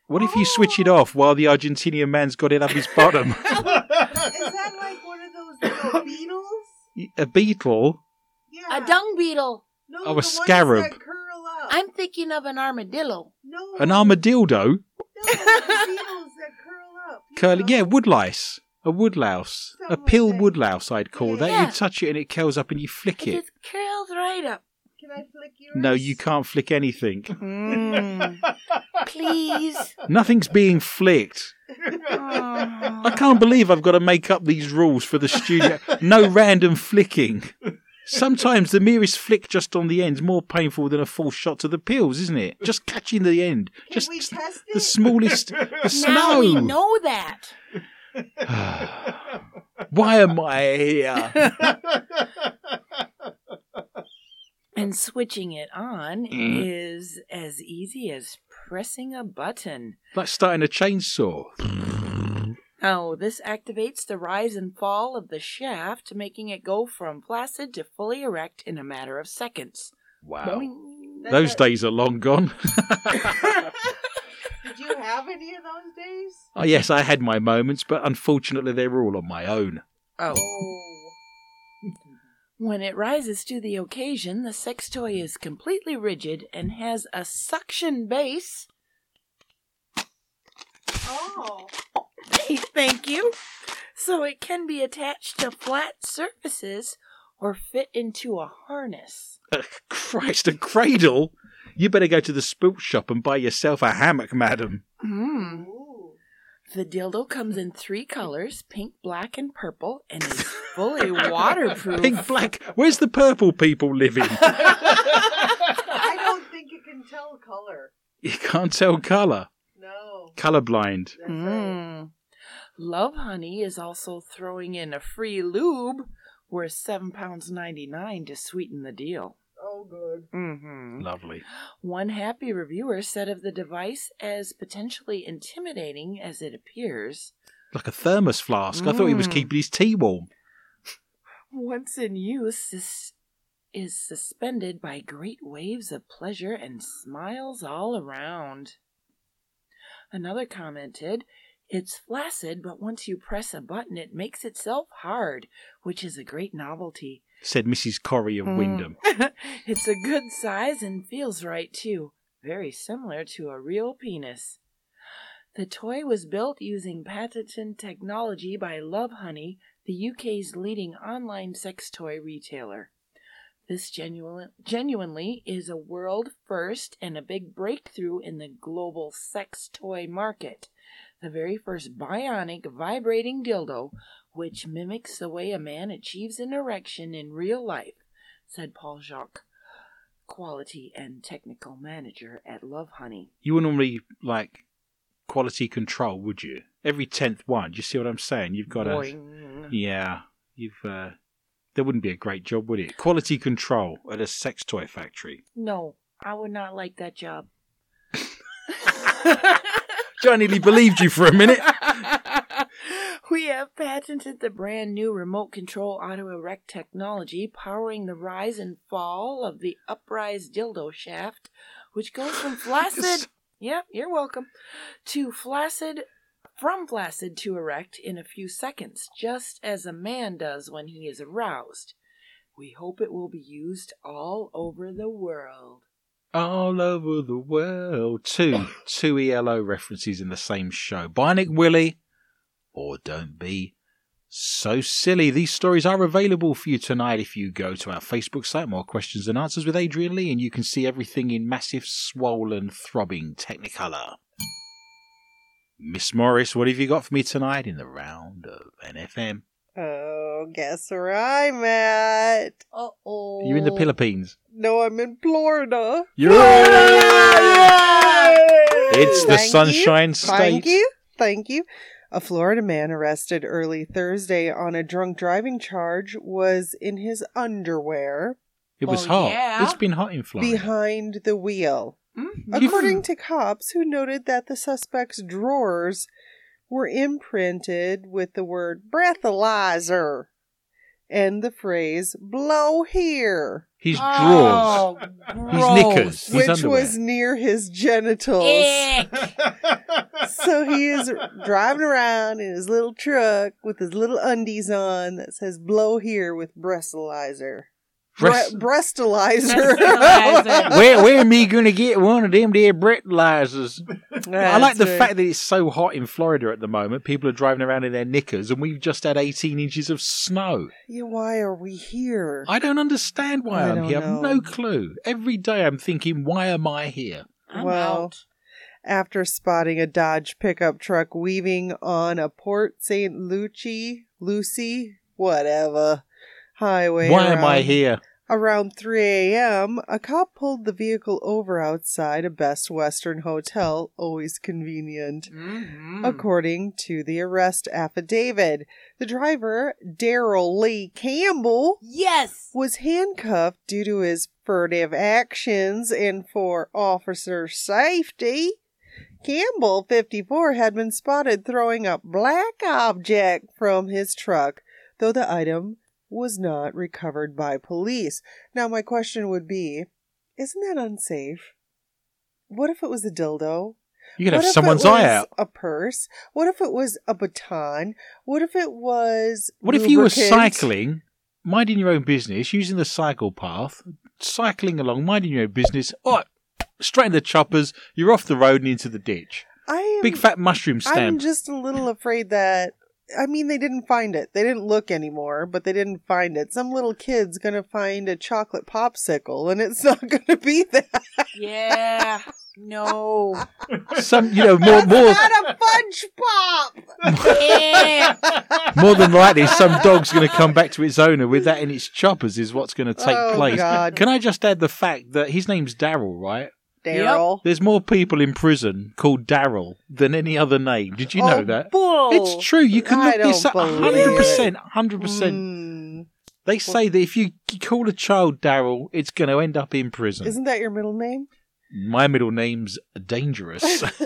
What if you oh. switch it off while the Argentinian man's got it up his bottom? Is that like one of those little beetles? a beetle? Yeah. A dung beetle. No, Oh, a scarab. curl up. I'm thinking of an armadillo. no, An armadillo? No, beetles that curl up. you Curly, know? yeah, woodlice. A woodlouse. A Something like pill that. woodlouse, I'd call that. Yeah. You touch it and it curls up and you flick It it. just curls right up. Can I flick yours? No, you can't flick anything. Mm. Please. Nothing's being flicked. Oh. I can't believe I've got to make up these rules for the studio. No random flicking. Sometimes the merest flick just on the end's more painful than a full shot to the pills, isn't it? Just catching the end. Can just we test the it? smallest. The Now we know that. Why am I here? And switching it on mm. is as easy as pressing a button. Like starting a chainsaw. Oh, this activates the rise and fall of the shaft, making it go from flaccid to fully erect in a matter of seconds. Wow. Boing. Those days are long gone. Did you have any of those days? oh, yes, I had my moments, but unfortunately they were all on my own. Oh. oh. When it rises to the occasion, the sex toy is completely rigid and has a suction base. Oh. Thank you. So it can be attached to flat surfaces or fit into a harness. Uh, Christ, a cradle? You better go to the sports shop and buy yourself a hammock, madam. Mm. The dildo comes in three colors pink, black, and purple, and is fully waterproof. Pink, black. Where's the purple people living? I don't think you can tell color. you can't tell colour. No. Colourblind. That's right. Mm. Lovehoney is also throwing in a free lube worth seven pounds ninety nine to sweeten the deal. Good. Mm-hmm. Lovely. One happy reviewer said of the device as potentially intimidating as it appears. Like a thermos flask. I thought he was Mm. keeping his tea warm. Once in use, this is suspended by great waves of pleasure and smiles all around. Another commented, It's flaccid, but once you press a button, it makes itself hard, which is a great novelty. Said Mrs. Corrie of Mm. Wyndham. it's a good size and feels right too. Very similar to a real penis. The toy was built using patented technology by Love Honey, the UK's leading online sex toy retailer. This genuine, genuinely is a world first and a big breakthrough in the global sex toy market. The very first bionic vibrating dildo, which mimics the way a man achieves an erection in real life, said Paul Jacques, quality and technical manager at Lovehoney. You wouldn't normally like quality control, would you? Every tenth one. Do you see what I'm saying? You've got. Boing. Yeah. You've. uh There wouldn't be a great job, would it? Quality control at a sex toy factory. No, I would not like that job. I nearly believed you for a minute. we have patented the brand new remote control auto erect technology powering the rise and fall of the uprise dildo shaft, which goes from flaccid. Yep, you're welcome. To flaccid. From flaccid to erect in a few seconds, just as a man does when he is aroused. We hope it will be used all over the world. All over the world. Two. Two ELO references in the same show. Bionic Willie or Don't Be So Silly. These stories are available for you tonight if you go to our Facebook site, More Questions and Answers with Adrian Lee, and you can see everything in massive, swollen, throbbing Technicolor. Miss Morris, what have you got for me tonight in the round of NFM? Oh, guess where I'm at? Uh oh. You're in the Philippines? No, I'm in Florida. You're It's the Thank you. Sunshine State. Thank you. Thank you. A Florida man arrested early Thursday on a drunk driving charge was in his underwear It was Well, hot. yeah. It's been hot in Florida. behind the wheel. Mhm. According to cops who noted that the suspect's drawers were imprinted with the word breathalyzer and the phrase blow here, His oh, drawers. Oh, His gross. knickers. His which underwear. was near his genitals. Ick. So he is driving around in his little truck with his little undies on that says blow here with breathalyzer. Breast- Bre- breastalizer. Breastalizer. where where am I gonna get one of them there breastalizers? I like the fact that it's so hot in Florida at the moment. People are driving around in their knickers, and we've just had 18 inches of snow. Yeah, why are we here? I don't understand why I I'm don't here. I've no clue. Every day I'm thinking, why am I here? I'm Well, out. After spotting a Dodge pickup truck weaving on a Port St. Lucie, Lucy, whatever, highway. why am I here? Around 3 a.m., a cop pulled the vehicle over outside a Best Western hotel, always convenient. Mhm. According to the arrest affidavit, the driver, Daryl Lee Campbell, Yes. was handcuffed due to his furtive actions and for officer safety. Campbell, 54, had been spotted throwing a black object from his truck, though the item was not recovered by police. Now, my question would be isn't that unsafe? What if it was a dildo? You could What have someone's eye out. A purse? What if it was a baton? What if it was. What if you were cycling, minding your own business, using the cycle path, cycling along, minding your own business? Oh, straight in the choppers. You're off the road and into the ditch. I am, Big fat mushroom I'm just a little afraid that. I mean, they didn't find it. They didn't look anymore, but they didn't find it. Some little kid's gonna find a chocolate popsicle, and it's not gonna be that. Yeah. No. Some, you know, more more Not a fudge pop. Yeah. more than likely, some dog's going to come back to its owner with that in its choppers. Is what's going to take Oh, place. God. Can I just add the fact that his name's Daryl, right? Daryl. There's more people in prison called Daryl than any other name. Did you know Oh, that? Bull. It's true. You can I look this up. Hundred percent. Hundred percent. Mm. They say that if you call a child Daryl, it's going to end up in prison. Isn't that your middle name? My middle name's Dangerous.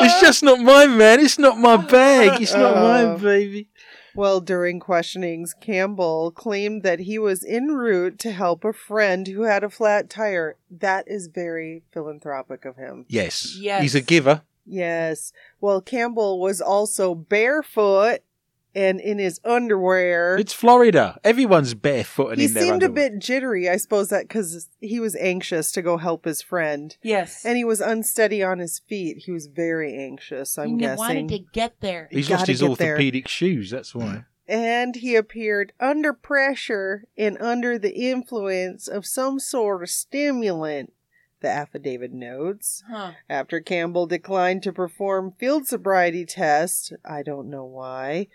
it's just not mine, man. It's not my bag. It's not Oh. mine, baby. Well, during questionings, Campbell claimed that he was en route to help a friend who had a flat tire. That is very philanthropic of him. Yes. Yes. He's a giver. Yes. Well, Campbell was also barefoot and in his underwear. It's Florida. Everyone's barefoot and he in their seemed a underwear. bit jittery, I suppose that because he was anxious to go help his friend. Yes. And he was unsteady on his feet. He was very anxious, I'm he guessing. wanted to get there. He's gotta lost his get there. orthopedic shoes. That's why. and he appeared under pressure and under the influence of some sort of stimulant, the affidavit notes. Huh. After Campbell declined to perform field sobriety tests, I don't know why,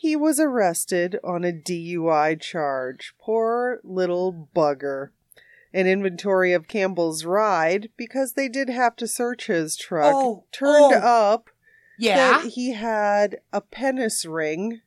he was arrested on a DUI charge. Poor little bugger. An inventory of Campbell's ride, because they did have to search his truck, Oh, turned oh. up Yeah. that he had a penis ring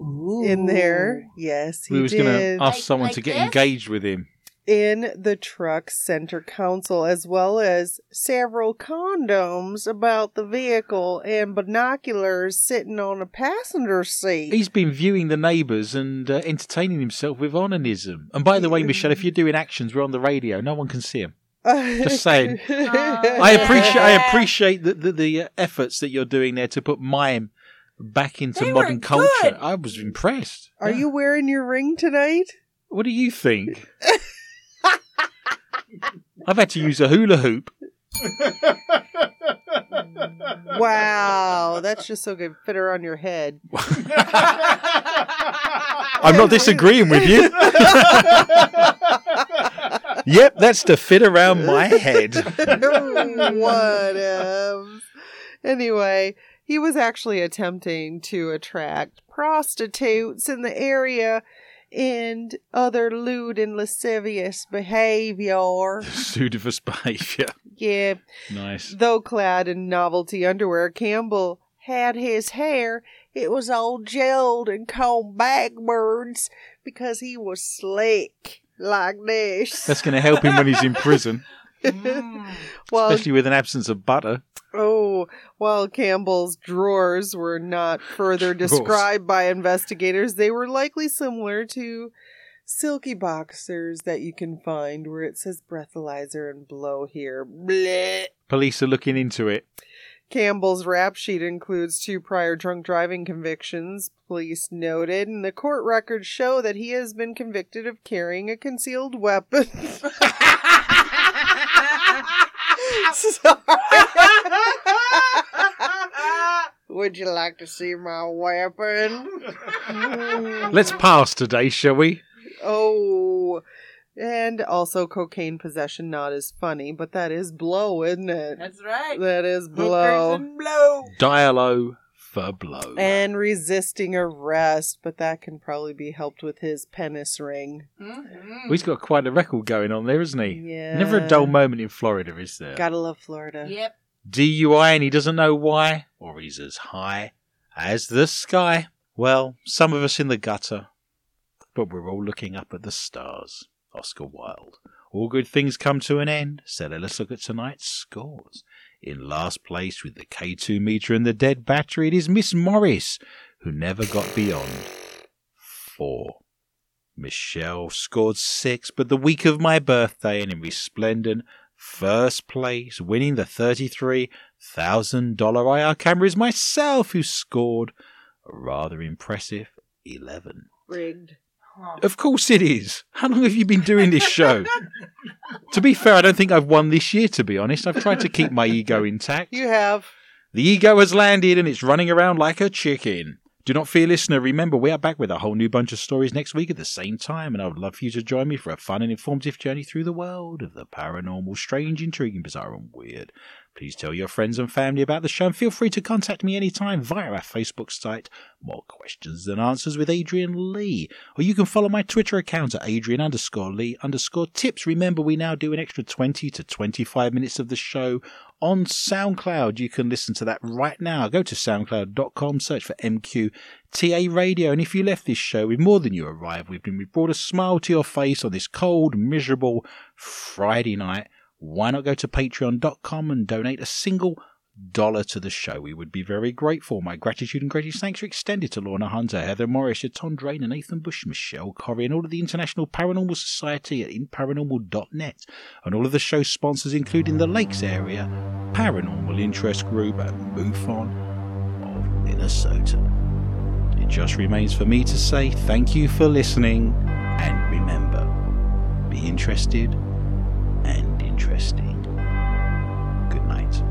in there. Yes, he We was going to ask Like- someone like to get this? engaged with him. In the truck's center console, as well as several condoms about the vehicle and binoculars sitting on a passenger seat. He's been viewing the neighbours and uh, entertaining himself with onanism. And by the way, Michelle, if you're doing actions, we're on the radio. No one can see him. Just saying. I appreciate I appreciate the the, the uh, efforts that you're doing there to put mime back into They modern culture. I was impressed. Are Yeah. you wearing your ring tonight? What do you think? I've had to use a hula hoop. Wow, that's just so good. Fit around your head. I'm not disagreeing with you. yep, that's to fit around my head. Whatevs. Anyway, he was actually attempting to attract prostitutes in the area and other lewd and lascivious behavior. Pseudovus behaviour. Yeah, Nice. though clad in novelty underwear, Campbell had his hair. It was all gelled and combed backwards because he was slick like this. That's going to help him when he's in prison, Mm. well, especially with an absence of butter. Oh, while Campbell's drawers were not further described by investigators, they were likely similar to silky boxers that you can find where it says breathalyzer and blow here. Blech. Police are looking into it. Campbell's rap sheet includes two prior drunk driving convictions, police noted, and the court records show that he has been convicted of carrying a concealed weapon. Sorry. Would you like to see my weapon? Let's pass today, shall we? Oh. And also cocaine possession not as funny, but that is blow, isn't it? That's right. That is blow. blow. Dialo for blow. And resisting arrest, but that can probably be helped with his penis ring. Mhm. Well, he's got quite a record going on there, isn't he? Yeah. Never a dull moment in Florida, is there? Gotta love Florida. Yep. DUI and he doesn't know why, or he's as high as the sky. Well, some of us in the gutter, but we're all looking up at the stars. Oscar Wilde. All good things come to an end, so let us look at tonight's scores. In last place with the K2 meter and the dead battery, it is Miss Morris, who never got beyond four. Michelle scored six, but the week of my birthday and in resplendent first place, winning the $33,000 IR camera is myself, who scored a rather impressive 11. Rigged. Huh. Of course it is. How long have you been doing this show? to be fair, I don't think I've won this year, to be honest. I've tried to keep my ego intact. You have. The ego has landed and it's running around like a chicken. Do not fear, listener. Remember, we are back with a whole new bunch of stories next week at the same time, and I would love for you to join me for a fun and informative journey through the world of the paranormal, strange, intriguing, bizarre, and weird. Please tell your friends and family about the show and feel free to contact me anytime via our Facebook site, More Questions Than Answers with Adrian Lee. Or you can follow my Twitter account at Adrian underscore Lee underscore tips. Remember, we now do an extra 20 to 25 minutes of the show on SoundCloud. You can listen to that right now. Go to soundcloud.com, search for MQTA Radio. And if you left this show with more than you arrived with, and we brought a smile to your face on this cold, miserable Friday night, why not go to patreon.com and donate a single dollar to the show? We would be very grateful. My gratitude and greatest thanks are extended to Lorna Hunter, Heather Morris, Tom Drain, and Nathan Bush, Michelle Corrie, and all of the International Paranormal Society at inparanormal.net, and all of the show's sponsors, including the Lakes Area Paranormal Interest Group and MUFON of Minnesota. It just remains for me to say thank you for listening, and remember, be interested and interesting. Good night.